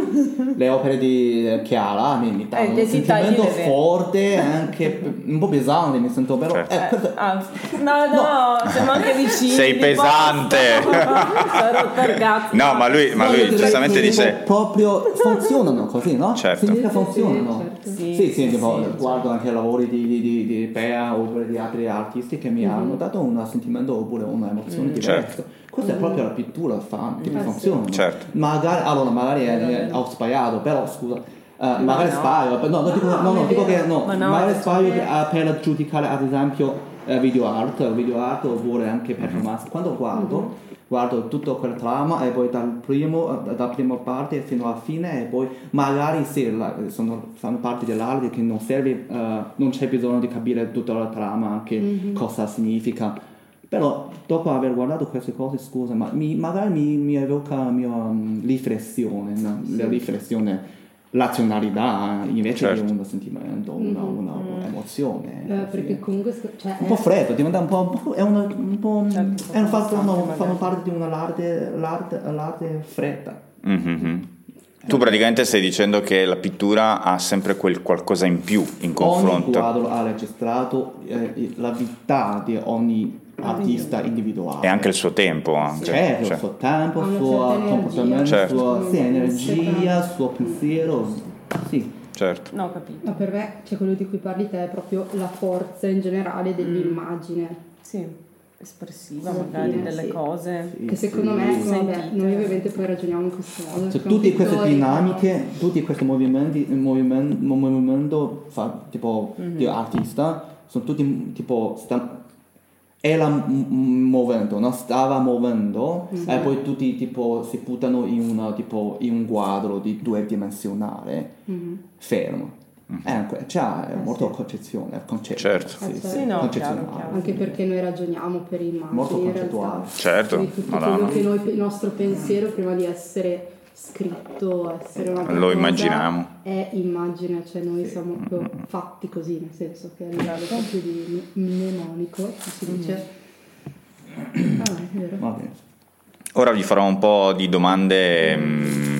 E: le opere di eh, Chiara mi, mi danno
D: Eh,
E: un sentimento forte anche un po' pesante mi sento però
B: Certo.
E: eh, questo-
D: Ah, no, no, siamo anche vicini.
B: Sei pesante.
D: Sarò targato.
B: No, ma lui, ma
E: No,
B: lui giustamente dice...
E: tipo proprio funzionano così, no? No?
B: certo.
E: Significa
C: Sì, sì,
E: funzionano.
C: certo.
E: Sì,
D: Sì,
E: sì,
D: sì,
E: tipo,
D: sì,
E: guardo anche i lavori di, di, di, di Pea oppure di altri artisti che mi hanno dato un sentimento oppure un'emozione diversa.
B: Certo.
E: Questa è proprio la pittura, fa, che
C: sì.
E: funziona.
B: Certo.
E: Magari, allora, magari è- è- ho sbagliato, però scusa. eh, magari
D: no.
E: sbaglio, no, no, dico, no, no, dico che no,
D: Ma no,
E: magari sbaglio eh, per giudicare ad esempio eh, video art, video art oppure anche performance. Quando guardo, guardo tutta quella trama e poi dal primo, eh, dalla prima parte fino alla fine e poi magari se la- sono, fanno parte dell'arte che non serve, eh, non c'è bisogno di capire tutta la trama, anche cosa significa. Però dopo aver guardato queste cose, scusa, ma mi- magari mi, mi evoca la mia mm, riflessione, no? la riflessione, razionalità invece
B: Certo.
E: di un sentimento, una, una, un'emozione.
C: Eh,
E: sì.
C: perché comunque cioè,
E: Un po'
C: è-
E: freddo, diventa un po', un po' è una, un po',
D: Certo,
E: è un fatto, no, fanno parte di una l'arte, l'arte, l'arte fredda.
B: Mhm. Tu praticamente stai dicendo che la pittura ha sempre quel qualcosa in più in
E: Ogni
B: confronto.
E: quadro ha registrato eh, la vita di ogni artista individuale.
B: E anche il suo tempo. Anche.
E: Certo,
B: Cioè,
E: il suo tempo, il suo comportamento,
B: Certo.
E: sua sì, energia, il suo pensiero. Sì,
B: certo.
D: No, ho capito.
C: Ma per me, cioè quello di cui parli te è proprio la forza in generale dell'immagine.
D: Sì, espressiva
C: Alla
D: magari
C: fine,
D: delle
C: sì.
D: cose.
E: sì,
C: Che secondo
E: sì.
C: me, vabbè,
D: Sentite.
C: noi ovviamente poi ragioniamo in questo modo.
E: Cioè, tutte queste dinamiche, tutti questi movimenti, il movimento, fa, tipo di artista, sono tutti tipo sta, era muovendo, no? stava muovendo e poi tutti tipo si buttano in, una, tipo, in un quadro di due dimensionale fermo. È anche, cioè, è molto concezione, concetto.
B: Certo.
E: Sì,
C: Sì,
E: sì,
D: no,
E: concezionale.
D: chiaro, chiaro.
C: Anche perché noi ragioniamo per immagini
E: Molto
C: in
E: concettuale.
C: realtà.
B: Certo,
C: Quindi tutto
B: Madonna.
C: quello che noi, il nostro pensiero prima di essere scritto, essere una
B: Lo
C: cosa,
B: immaginiamo.
C: È immagine, cioè noi siamo proprio fatti così, nel senso che a livello proprio di mnemonico, si dice. Ah, è vero.
E: Va bene.
B: Ora vi farò un po' di domande mm,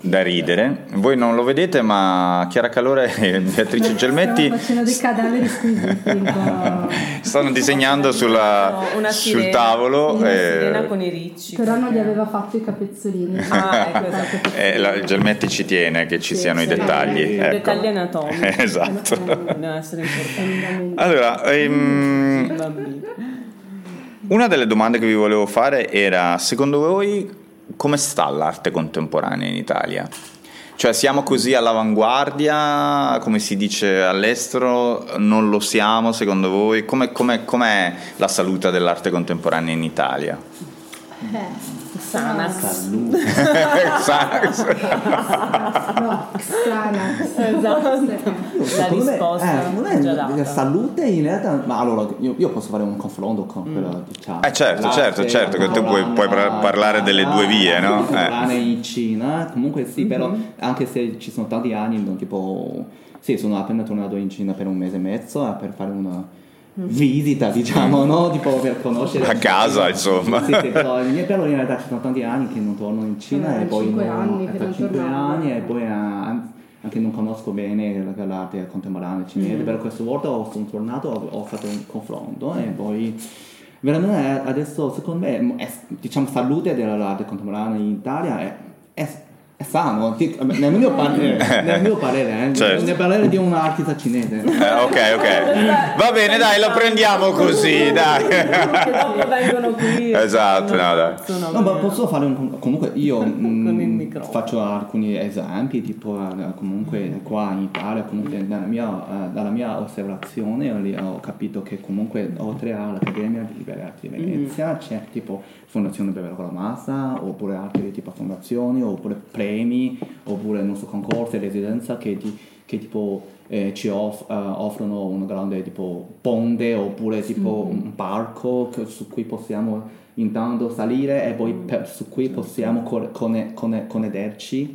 B: da ridere. Voi non lo vedete, ma Chiara Calore e Beatrice Gelmetti stanno disegnando sulla-
D: No, una
B: sul
D: sirena,
B: tavolo.
D: Una
B: e-
D: sirena con i ricci.
C: Però non gli aveva fatto i capezzolini.
D: Ah, ecco, esatto.
B: e la- Gelmetti ci tiene che ci
C: Sì,
B: siano i
C: sì,
B: dettagli.
C: i
B: ecco.
D: dettagli anatomici.
B: esatto.
D: Essere importanti.
B: Allora, ehm, una delle domande che vi volevo fare era, secondo voi, come sta l'arte contemporanea in Italia? Cioè siamo così all'avanguardia, come si dice all'estero, non lo siamo secondo voi? Come, come- com'è la salute dell'arte contemporanea in Italia?
C: Eh,
D: Xanax.
E: Salute.
C: No, Xanax.
D: Esatto. La
E: Secondo me,
D: risposta
E: eh, non è la salute in realtà ma allora io, io posso fare un confronto con quella diciamo
B: Eh, certo, certo, certo, che tu puoi- puoi par- parlare delle due vie, no? Eh.
E: in Cina comunque sì però anche se ci sono tanti anni non tipo sì sono appena tornato in Cina per un mese e mezzo eh, per fare una visita diciamo no tipo per conoscere
B: A casa, insomma.
E: sì, sì, però, però in realtà ci sono tanti anni che non torno in Cina
C: Eh,
E: e poi
C: cinque
E: non-
C: anni che non
E: cinque
C: tornavo.
E: anni e poi eh, anche non conosco bene la- l'arte contemporanea cinese, però questa volta ho, sono tornato, ho, ho fatto un confronto e poi veramente eh, adesso secondo me è, diciamo salute dell'arte contemporanea in Italia è, è- è sano, nel mio parere, nel mio parere, eh,
B: Certo.
E: nel parere di un artista cinese.
B: Eh, ok, ok. Va bene, dai, lo prendiamo così, dai.
D: Che dopo vengono qui.
B: Esatto, no, dai.
E: No, ma posso fare un... Comunque io mm,
D: microfono.
E: faccio alcuni esempi, tipo eh, comunque qua in Italia, comunque dalla mia, eh, dalla mia osservazione ho, capito che comunque oltre all'Accademia di Arti di Venezia c'è tipo Fondazione Bevero Massa, oppure altre tipo fondazioni, oppure premi, oppure non so, concorsi, residenza che, ti- che tipo eh, ci off- eh, offrono un grande tipo ponte oppure tipo un parco che- su cui possiamo intanto salire e poi per- su cui possiamo co- conne- connetterci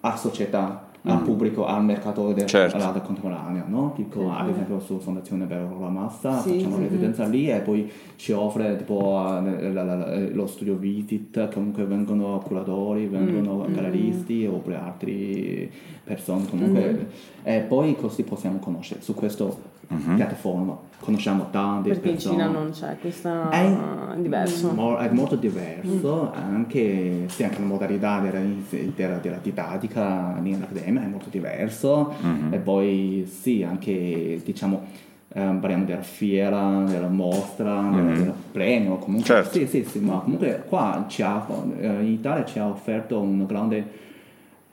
E: alla società, al pubblico, al mercato del-
B: Certo.
E: contemporanea, no? Tipo ad esempio su Fondazione per la Massa
D: Sì,
E: facciamo
D: sì.
E: residenza lì e poi ci offre tipo la- la- la- lo studio visit, comunque vengono curatori, vengono galleristi oppure altre persone comunque e poi così possiamo conoscere. Su questo uh-huh. piattaforma. Conosciamo tante
D: Perché
E: persone.
D: in Cina non c'è, questa
E: È,
D: è diverso.
E: Mo- è molto diverso, anche, sì, anche la modalità della, della, della didattica nell'accademia è molto diverso e poi sì, anche diciamo ehm, parliamo della fiera, della mostra, del, del premio, comunque
B: Certo.
E: sì, sì, sì, ma comunque qua ci ha, eh, in Italia ci ha offerto un grande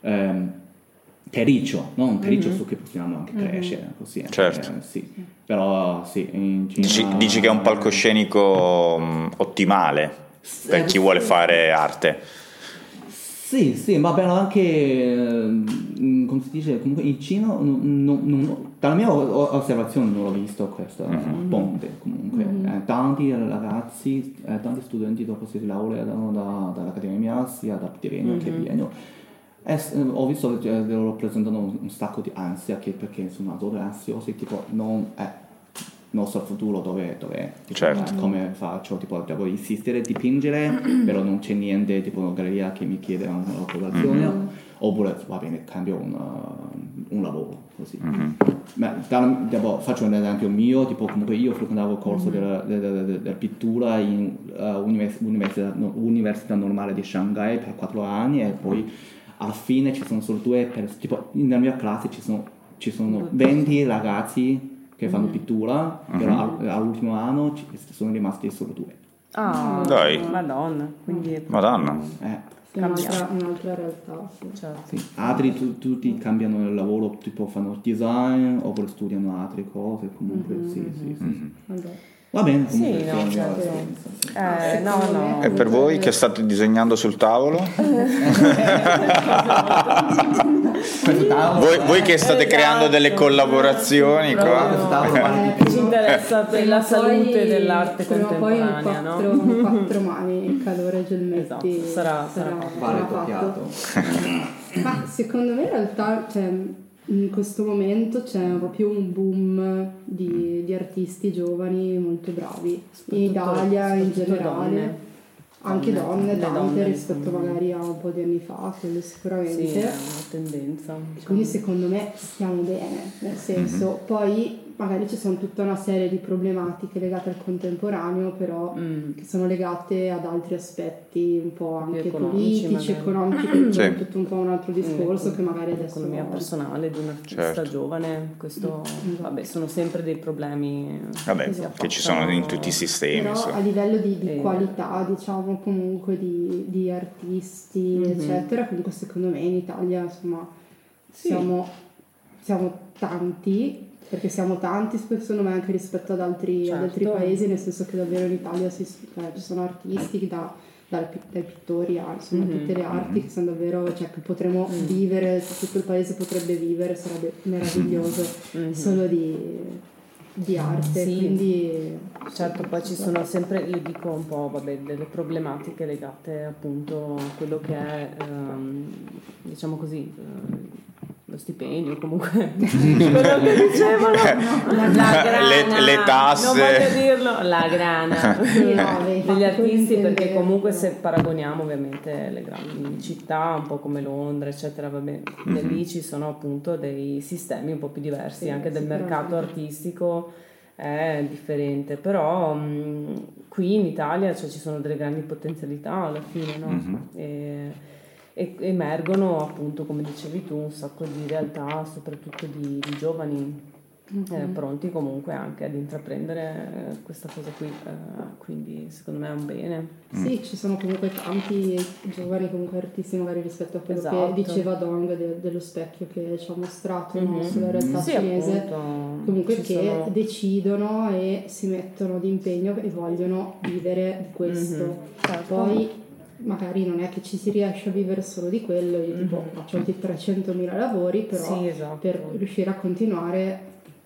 E: ehm, terriccio, no? un terriccio su cui possiamo anche crescere così. anche,
B: Certo.
E: eh, sì. Però sì, in Cina...
B: Dici, dici che è un palcoscenico mh, ottimale per chi vuole fare arte.
E: Sì, sì, ma però anche, ehm, come si dice, comunque in Cina, non- non- non- dalla mia osservazione non ho visto questo ponte comunque. Eh, tanti ragazzi, eh, tanti studenti dopo si laureano da- dall'accademia, sia da triennio che biennio, s- eh, ho visto che eh, loro presentano un, sacco di ansia che, perché sono adulti ansiosi, tipo non è il nostro futuro dove, dove tipo,
B: Certo.
E: come faccio, tipo devo insistere a dipingere, però non c'è niente, tipo una galleria che mi chiede una collaborazione, oppure va bene, cambio un, uh, un lavoro, così. Ma da- tipo, faccio un esempio mio, tipo comunque io frequentavo il corso della, della- della- della pittura in uh, univers- università, no, università normale di Shanghai per quattro anni e poi alla fine ci sono solo due, per, tipo nella mia classe ci sono, ci sono 20 ragazzi che fanno pittura, però all- all'ultimo anno ci sono rimasti solo due.
D: Ah,
B: Dai.
D: Madonna, quindi
B: Madonna.
E: Eh,
C: un'altra, un'altra realtà. Sì.
D: certo.
E: sì. Altri tu- tutti cambiano il lavoro, tipo fanno design oppure studiano altre cose, comunque sì, sì, sì.
C: Vabbè.
E: Va bene,
D: Sì,
E: comunque
D: no,
E: sì,
D: certo. Eh, no, no.
B: E per voi che state disegnando sul tavolo? Voi, voi che state
D: Esatto.
B: creando delle collaborazioni qua?
D: Ci interessa per la salute
C: poi-
D: dell'arte contemporanea,
C: quattro,
D: no?
C: in quattro mani il calore gelmetti
D: Esatto, sarà- sarà fatto.
E: Vale
C: sarà
E: toccato.
C: Ma secondo me in realtà cioè, in questo momento c'è proprio un boom di, di artisti giovani molto bravi in Italia in generale.
D: donne.
C: Anche
D: Donne,
C: donne, tante
D: donne,
C: rispetto
D: insomma.
C: magari a un po' di anni fa, quello sicuramente.
D: Sì, è una tendenza. diciamo.
C: Quindi secondo me stiamo bene, nel senso, poi magari ci sono tutta una serie di problematiche legate al contemporaneo, però
D: Mm.
C: che sono legate ad altri aspetti un po' anche
D: economici,
C: politici,
D: magari.
C: economici, quindi
B: Sì.
C: è tutto un po' un altro discorso
D: Mm,
C: che magari adesso...
D: L'economia personale di un artista
B: Certo.
D: giovane, questo, vabbè, sono sempre dei problemi.
B: Vabbè,
D: che
B: che ci sono in tutti i sistemi.
C: Però a
B: insomma.
C: livello di, di
D: Eh.
C: qualità, diciamo, comunque di, di artisti,
D: Mhm.
C: eccetera, comunque secondo me in Italia, insomma,
D: Sì.
C: siamo, siamo tanti, perché siamo tanti secondo me anche rispetto ad altri, ad altri
D: Certo.
C: paesi, nel senso che davvero in Italia si- cioè, ci sono artisti da, pi- dai pittori a insomma,
D: Mhm.
C: tutte le arti che sono davvero, cioè che potremmo vivere, tutto il paese potrebbe vivere, sarebbe meraviglioso solo di, di arte,
D: Sì.
C: quindi...
D: Certo, poi ci sono sempre, io dico un po', vabbè, delle problematiche legate appunto a quello che è, ehm, diciamo così, eh, lo stipendio, comunque, quello che dicevano, la, la grana,
B: Le- le tasse.
D: non voglio dirlo, la grana. Degli artisti, perché comunque se paragoniamo ovviamente le grandi città, un po' come Londra, eccetera, vabbè, lì ci sono appunto dei sistemi un po' più diversi,
C: Sì,
D: anche del mercato artistico è differente, però mh, qui in Italia cioè, ci sono delle grandi potenzialità alla fine, no? E, e emergono appunto, come dicevi tu, un sacco di realtà, soprattutto di, di giovani eh, pronti comunque anche ad intraprendere eh, questa cosa qui, eh, quindi secondo me è un bene.
C: Sì, ci sono comunque tanti giovani comunque artisti magari rispetto a quello
D: Esatto.
C: che diceva Dong de- dello specchio che ci ha mostrato no,
D: Mhm.
C: sulla realtà
D: Sì,
C: cinese.
D: appunto,
C: Comunque che
D: sono-
C: decidono e si mettono d'impegno e vogliono vivere di questo.
D: Mhm, certo.
C: Poi magari non è che ci si riesce a vivere solo di quello, io tipo faccio anche 300.000 lavori, però.
D: Sì, esatto.
C: per riuscire a continuare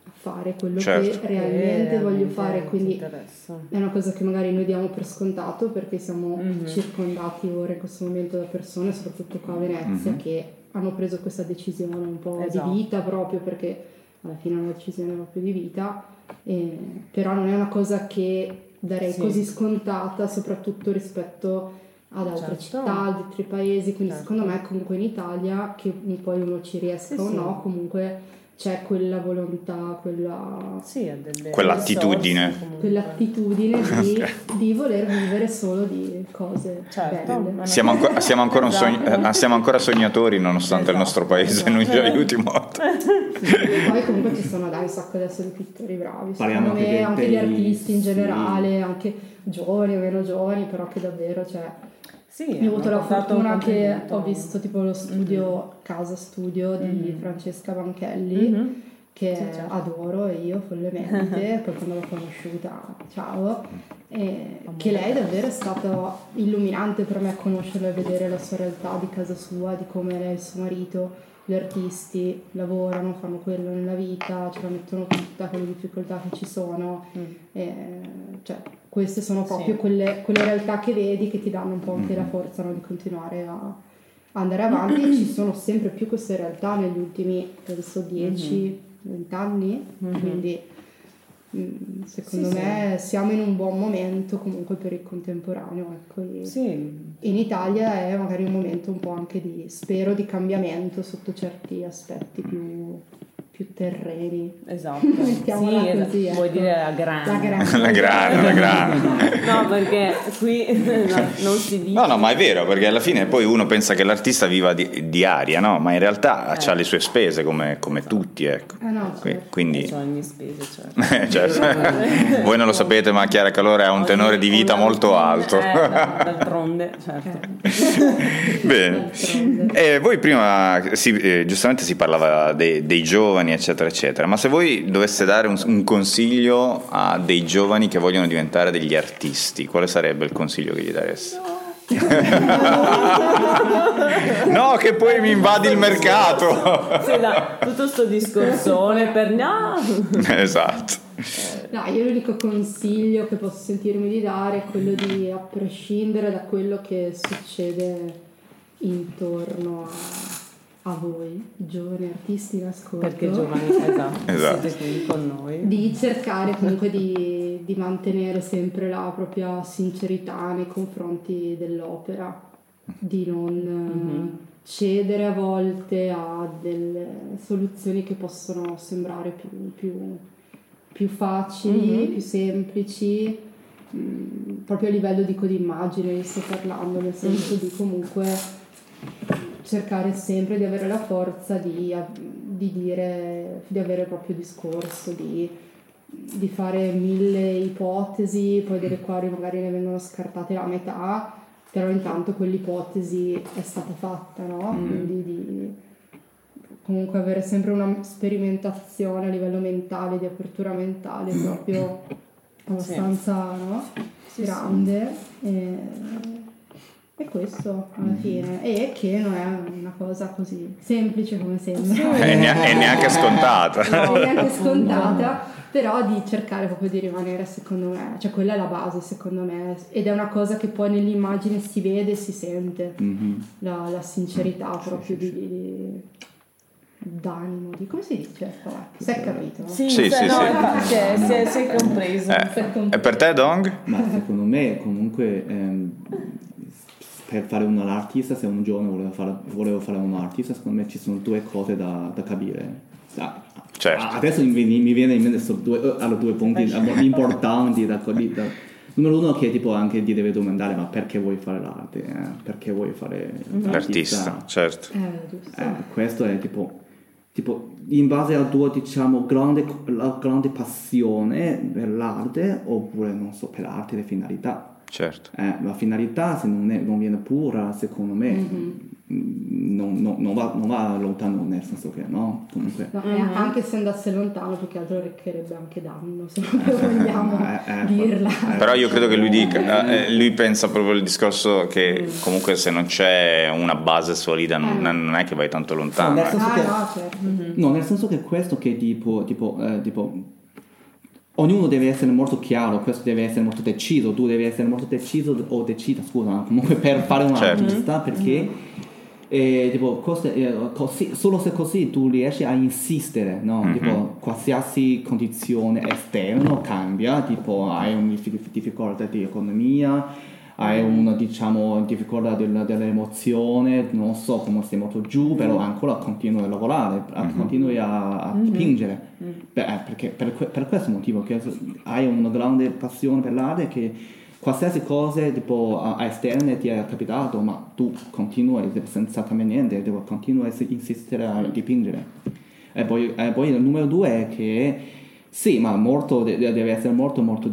C: a fare quello
B: Certo.
C: che realmente
D: Eh,
C: voglio fare, quindi è una cosa che magari noi diamo per scontato perché siamo
D: Mhm.
C: circondati ora in questo momento da persone, soprattutto qua a Venezia, che hanno preso questa decisione un po'
D: Esatto.
C: di vita proprio perché alla fine è una decisione proprio di vita, e- però non è una cosa che darei
D: Sì.
C: così scontata, soprattutto rispetto ad altre
D: Certo.
C: città, ad altri paesi, quindi
D: Certo.
C: secondo me comunque in Italia, che poi uno ci riesca
D: Sì,
C: o
D: sì.
C: no, comunque c'è quella volontà, quella,
D: sì, delle
B: quell'attitudine,
C: quell'attitudine di, di, voler vivere solo di cose certo, belle.
B: Siamo, anco, siamo, ancora sogn- eh, siamo, ancora sognatori nonostante esatto, il nostro paese esatto. non ci aiuti molto.
C: Sì, e poi comunque ci sono dai un sacco adesso di pittori bravi, secondo me anche gli artisti in generale, sì. anche giovani o meno giovani, però che davvero cioè, sì, ho avuto la fortuna che ho visto tipo lo studio, mm-hmm. casa studio di mm-hmm. Francesca Banchelli, mm-hmm. che sì, certo. adoro io follemente, poi quando l'ho conosciuta, ciao, e che lei davvero è stata illuminante per me conoscerla e vedere la sua realtà di casa sua, di come lei e il suo marito gli artisti lavorano, fanno quello nella vita, ce la mettono tutta con le difficoltà che ci sono. Mm. E, cioè, queste sono proprio sì. quelle, quelle, realtà che vedi che ti danno un po' anche mm. la forza no, di continuare a, andare avanti. ci sono sempre più queste realtà negli ultimi, penso, 10-20 mm-hmm. anni. Mm-hmm. Quindi secondo sì, me sì. siamo in un buon momento comunque per il contemporaneo. Ecco.
D: Sì.
C: In Italia è magari un momento un po' anche di, spero, di cambiamento sotto certi aspetti più, più terreni.
D: Esatto. Mettiamola sì, così. Ecco. Vuoi dire la grande.
C: La grande.
B: la grande.
D: no, perché qui no, non si dice.
B: No, no, ma è vero, perché alla fine poi uno pensa che l'artista viva di, di aria, no? Ma in realtà eh. ha le sue spese come, come tutti, ecco.
C: Eh no, certo.
B: Quindi...
D: Ho ogni spese, certo.
B: certo. Voi non lo sapete, ma Chiara Calore ha un tenore di vita molto alto.
D: Eh, d'altronde, certo.
B: Bene. E voi prima, sì, eh, giustamente si parlava dei, dei giovani, eccetera, eccetera ma se voi doveste dare un, un, consiglio a dei giovani che vogliono diventare degli artisti, quale sarebbe il consiglio che gli dareste? No. no, che poi mi invadi il mercato.
D: Sì, tutto sto discorsone per no.
B: Esatto.
C: No, io l'unico consiglio che posso sentirmi di dare è quello di, a prescindere da quello che succede intorno a a voi, giovani artisti in ascolto.
D: Perché giovani, esatto, esatto. siete qui con noi.
C: Di cercare comunque di, di, mantenere sempre la propria sincerità nei confronti dell'opera, di non mm-hmm. cedere a volte a delle soluzioni che possono sembrare più, più, più facili, mm-hmm. più semplici. Mh, mm, proprio a livello dico di immagine sto parlando nel senso mm-hmm. di comunque cercare sempre di avere la forza di, di dire, di avere il proprio discorso, di, di, fare mille ipotesi, poi delle quali magari ne vengono scartate la metà, però intanto quell'ipotesi è stata fatta, no? Mm. Quindi di comunque avere sempre una sperimentazione a livello mentale, di apertura mentale proprio abbastanza sì. no? sì, grande. Sì. E, è questo alla fine, e che non è una cosa così semplice come sembra.
B: E, neanche, neanche scontata.
C: No, neanche scontata, però di cercare proprio di rimanere, secondo me, cioè quella è la base, secondo me, ed è una cosa che poi nell'immagine si vede e si sente, mm-hmm. la, la, sincerità proprio sì, di, di d'animo, di come si dice? Si è capito? No?
D: Sì, sì, sì, no, sì. Cioè, si, è, si è compreso.
B: Eh, e per te, Dong?
E: Ma secondo me comunque ehm, per fare un artista, se un giorno volevo fare, volevo fare un artista, secondo me ci sono due cose da, da capire.
B: Certo.
E: Adesso mi, mi viene in mente due, uh, allora, due punti importanti da, da, Numero uno che tipo anche ti deve domandare ma perché vuoi fare l'arte? Eh? Perché vuoi fare
B: mm-hmm. l'artista? certo.
C: Eh,
E: eh, questo è tipo, tipo in base alla tua diciamo grande, grande passione per l'arte oppure non so per altre finalità
B: Certo.
E: Eh, la finalità, se non, è, non, viene pura, secondo me, mm-hmm. non, non, non, va, non, va, lontano, nel senso che no, comunque.
C: No, mm-hmm. Anche se andasse lontano, più che altro recherebbe anche danno, se vogliamo eh, eh, dirla.
B: Eh, Però io credo che lui dica, eh, lui pensa proprio al discorso che mm. comunque se non c'è una base solida non, non è che vai tanto lontano.
E: No, nel senso,
C: ah,
E: che,
C: no, certo. mm-hmm.
E: no, nel senso che questo che tipo, tipo, tipo ognuno deve essere molto chiaro, questo deve essere molto deciso, tu devi essere molto deciso o decisa, scusa, comunque per fare un certo. artista perché mm-hmm. eh, tipo, cose, eh, così, solo se così tu riesci a insistere, no? Mm-hmm. Tipo, qualsiasi condizione esterna cambia, tipo hai una difficoltà di economia, hai una diciamo difficoltà del- dell'emozione, non so come sei molto giù, però ancora continui a lavorare, a- continui a, a dipingere. Beh, eh, perché per, per questo motivo che hai una grande passione per l'arte che qualsiasi cosa tipo a, a esterne ti è capitato, ma tu continui senza cambiare niente, tipo, continui a insistere a dipingere. E poi, e poi il numero due è che sì, ma molto, de- deve essere molto molto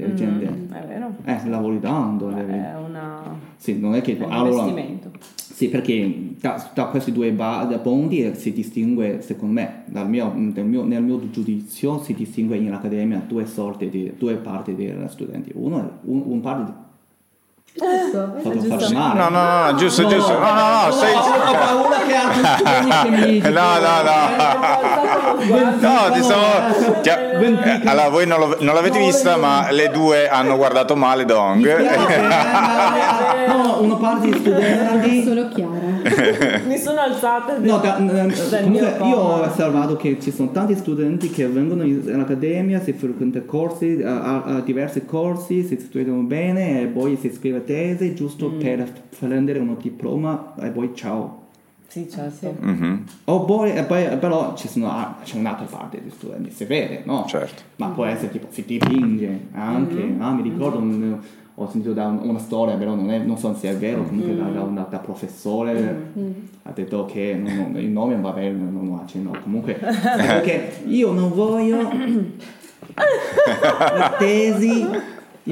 E: dirigente. dirigente.
D: È vero.
E: Eh, lavori tanto. devi-
D: È una...
E: Sì, non è che...
D: è un
E: allora,
D: investimento.
E: sì, perché da, da questi due ba- da ponti si distingue, secondo me, dal mio, nel, mio, nel mio giudizio, si distingue in accademia due sorti, di, due parti dei studenti. Uno è un, un parte di...
C: Giusto?
E: Fare male.
B: No, no, no, giusto, giusto. No, no, no, stai...
E: Ho, ho paura che altri studenti che mi...
B: No, no, no. No, ti stavo... Cioè, eh, allora, voi non, lo- non l'avete vista, ma le due hanno guardato male Dong.
E: eh, no, una parte di studenti...
C: Solo Chiara.
D: Mi sono alzata
E: No, da- comunque io ho osservato che ci sono tanti studenti che vengono in, accademia, si frequentano corsi, a, a- a diversi corsi, si studiano bene e poi si scrive tesi giusto per prendere un diploma e poi ciao.
D: Sì, certo.
B: Mhm,
E: O poi, e poi- però ci sono, c'è un'altra parte di studenti, si vede, no?
B: Certo.
E: Ma può essere tipo, si dipinge anche, ah, mi ricordo, un- ho sentito da un- una storia, però non, è- non so se è vero, comunque da, da, un- da professore ha detto che non- non- il nome va bene, non lo accenno, comunque, perché io non voglio la tesi,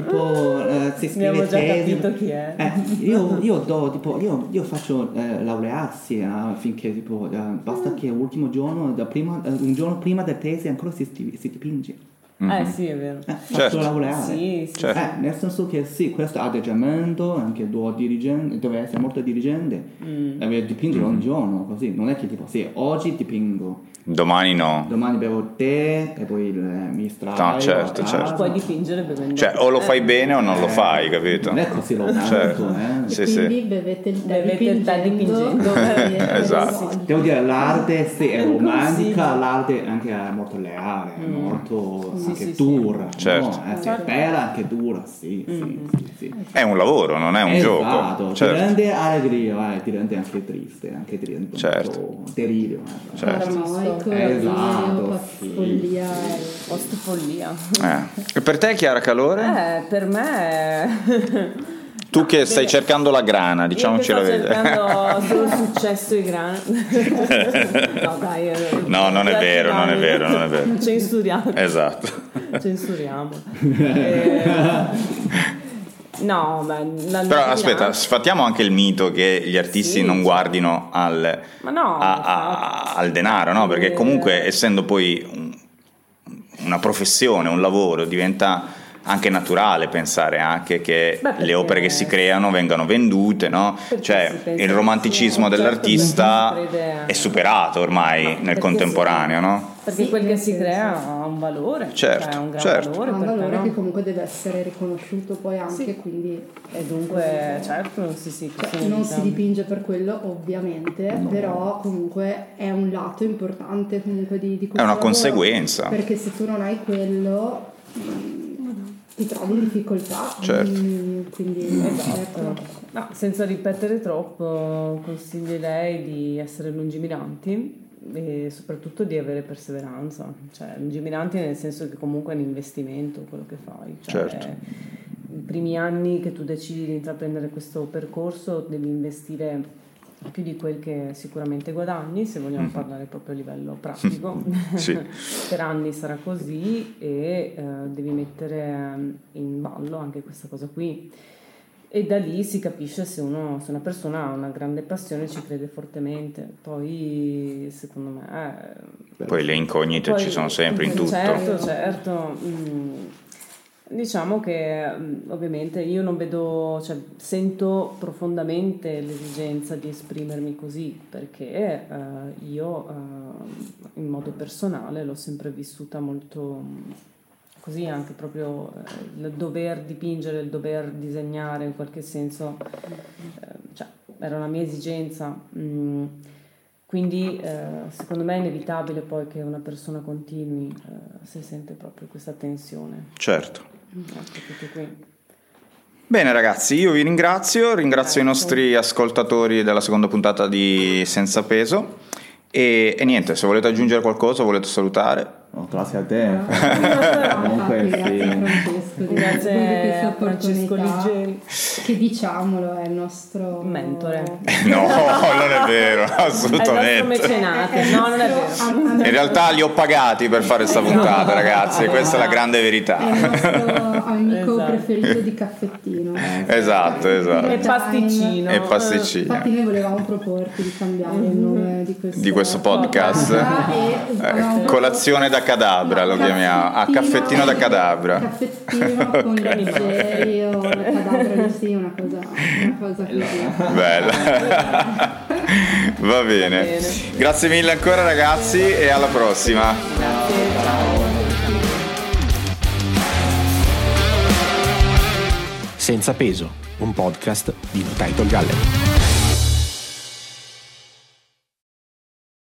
E: tipo, eh, si scrive
D: Abbiamo già
E: tesi,
D: capito chi è.
E: eh, io, io do, tipo, io, io faccio eh, laurearsi ah, finché tipo, eh, basta che l'ultimo giorno, da prima, eh, un giorno prima del tesi ancora si, si dipinge.
D: Eh sì, è vero.
E: Eh, faccio
B: Certo.
E: laureare.
D: Sì, sì.
B: Certo.
E: Eh, nel senso che sì, questo atteggiamento, anche tuo dirigente, deve essere molto dirigente,
D: Mm.
E: deve dipingere ogni giorno, così, non è che tipo, sì, oggi dipingo,
B: Domani no.
E: domani bevo tè e poi eh, mi straio.
B: No, certo,
E: a
B: certo.
D: Puoi dipingere bevendo.
B: Cioè, o lo fai bene o non lo
E: Eh,
B: fai, capito?
E: Non è così lontano,
B: Certo.
E: eh.
C: E
B: Sì,
C: quindi
B: sì.
C: bevete il tè
D: il
C: dipingendo.
D: dipingendo.
B: Esatto.
E: Devo dire, l'arte sì, è romantica, l'arte anche è molto leale, molto
D: Sì,
E: anche
D: sì, sì.
E: dura.
B: Certo.
E: No? Eh, sì,
D: Certo.
E: bella, anche dura, sì, sì, sì, sì.
B: È un lavoro, non è un
E: esatto.
B: gioco.
E: Ti
B: Certo.
E: rende allegria, eh, ti rende anche triste, anche ti rende
B: Certo.
E: delirio. eh.
B: Certo.
C: Paranoico,
E: Esatto,
C: delirio,
E: sì.
C: follia.
D: Post follia.
B: Eh. E per te, Chiara Calore?
D: Eh, per me...
B: Tu che stai cercando la grana, diciamoci la
D: che sto
B: verità.
D: cercando solo successo e grana. no, dai. eh,
B: No, non è vero, non è vero, non è vero.
D: Censuriamo.
B: Esatto.
D: Censuriamo. Eh, no, ma... la-
B: Però aspetta, sfattiamo anche il mito che gli artisti
D: Sì.
B: non guardino al,
D: no,
B: a- a- al denaro, no? Perché
D: Eh.
B: comunque essendo poi un- una professione, un lavoro, diventa anche naturale pensare anche che
D: Beh,
B: le opere che si creano vengano vendute, no? Cioè il romanticismo
D: sia- certo,
B: dell'artista
D: crede-
B: è superato ormai nel
D: perché
B: contemporaneo, no?
D: Perché
C: Sì,
D: quel che si
C: senso.
D: crea ha un valore.
B: Certo,
D: cioè un gran
B: certo.
D: valore.
C: Ha un valore
D: no?
C: che comunque deve essere riconosciuto poi anche,
D: Sì.
C: quindi
D: E dunque, certo, sì, sì.
C: Cioè, non si dipinge per quello ovviamente, però comunque è un lato importante comunque di, di questo
B: È una
C: lavoro,
B: conseguenza.
C: Perché se tu non hai quello mh, ti trovi in difficoltà.
B: Certo.
C: mm, Quindi
D: Esatto.
C: ecco.
D: No, senza ripetere troppo, consiglierei di essere lungimiranti e soprattutto di avere perseveranza. Cioè, lungimiranti nel senso che comunque è un investimento quello che fai. Cioè,
B: Certo.
D: I primi anni che tu decidi di intraprendere questo percorso devi investire più di quel che sicuramente guadagni, se vogliamo parlare proprio a livello pratico.
B: Sì.
D: per anni sarà così e eh, devi mettere in ballo anche questa cosa qui. E da lì si capisce se, uno, se una persona ha una grande passione e ci crede fortemente. Poi, secondo me... eh,
B: Poi le incognite
D: poi-
B: ci sono sempre in tutto.
D: Certo, certo. Mm, Diciamo che mm, ovviamente io non vedo, cioè sento profondamente l'esigenza di esprimermi così perché eh, io eh, in modo personale l'ho sempre vissuta molto mm, così anche proprio eh, il dover dipingere, il dover disegnare in qualche senso, eh, cioè era una mia esigenza. mm, quindi eh, secondo me è inevitabile poi che una persona continui se sente proprio questa tensione.
B: Certo.
D: Ecco.
B: Bene ragazzi, io vi ringrazio, ringrazio i nostri ascoltatori della seconda puntata di Senza Peso e, e niente, se volete aggiungere qualcosa, volete salutare.
E: No, grazie a te.
C: Comunque, grazie Francesco di
D: Grazie Francesco Liggeri.
C: Che diciamolo è il nostro
D: Mentore.
B: No, non è vero,
D: È il nostro
B: assolutamente.
D: mecenate. No, non è vero.
B: In realtà li ho pagati per fare questa puntata, ragazzi, questa è la grande
C: È il
B: verità.
C: nostro amico
D: Esatto.
C: preferito di caffettino.
B: Esatto,
D: E
B: esatto.
D: pasticcino.
B: E pasticcino.
C: Infatti noi volevamo proporti di cambiare il nome di questo,
B: Di questo podcast.
C: e
B: Eh, colazione da cadabra lo chiamiamo. Ah, caffettino da cadabra.
C: Caffettino con leggeri o la cadabra di sì, una cosa, una cosa.
B: Bella. Va bene.
D: bene.
B: Grazie mille ancora ragazzi e alla prossima.
A: Senza peso, un podcast di No Title Gallery.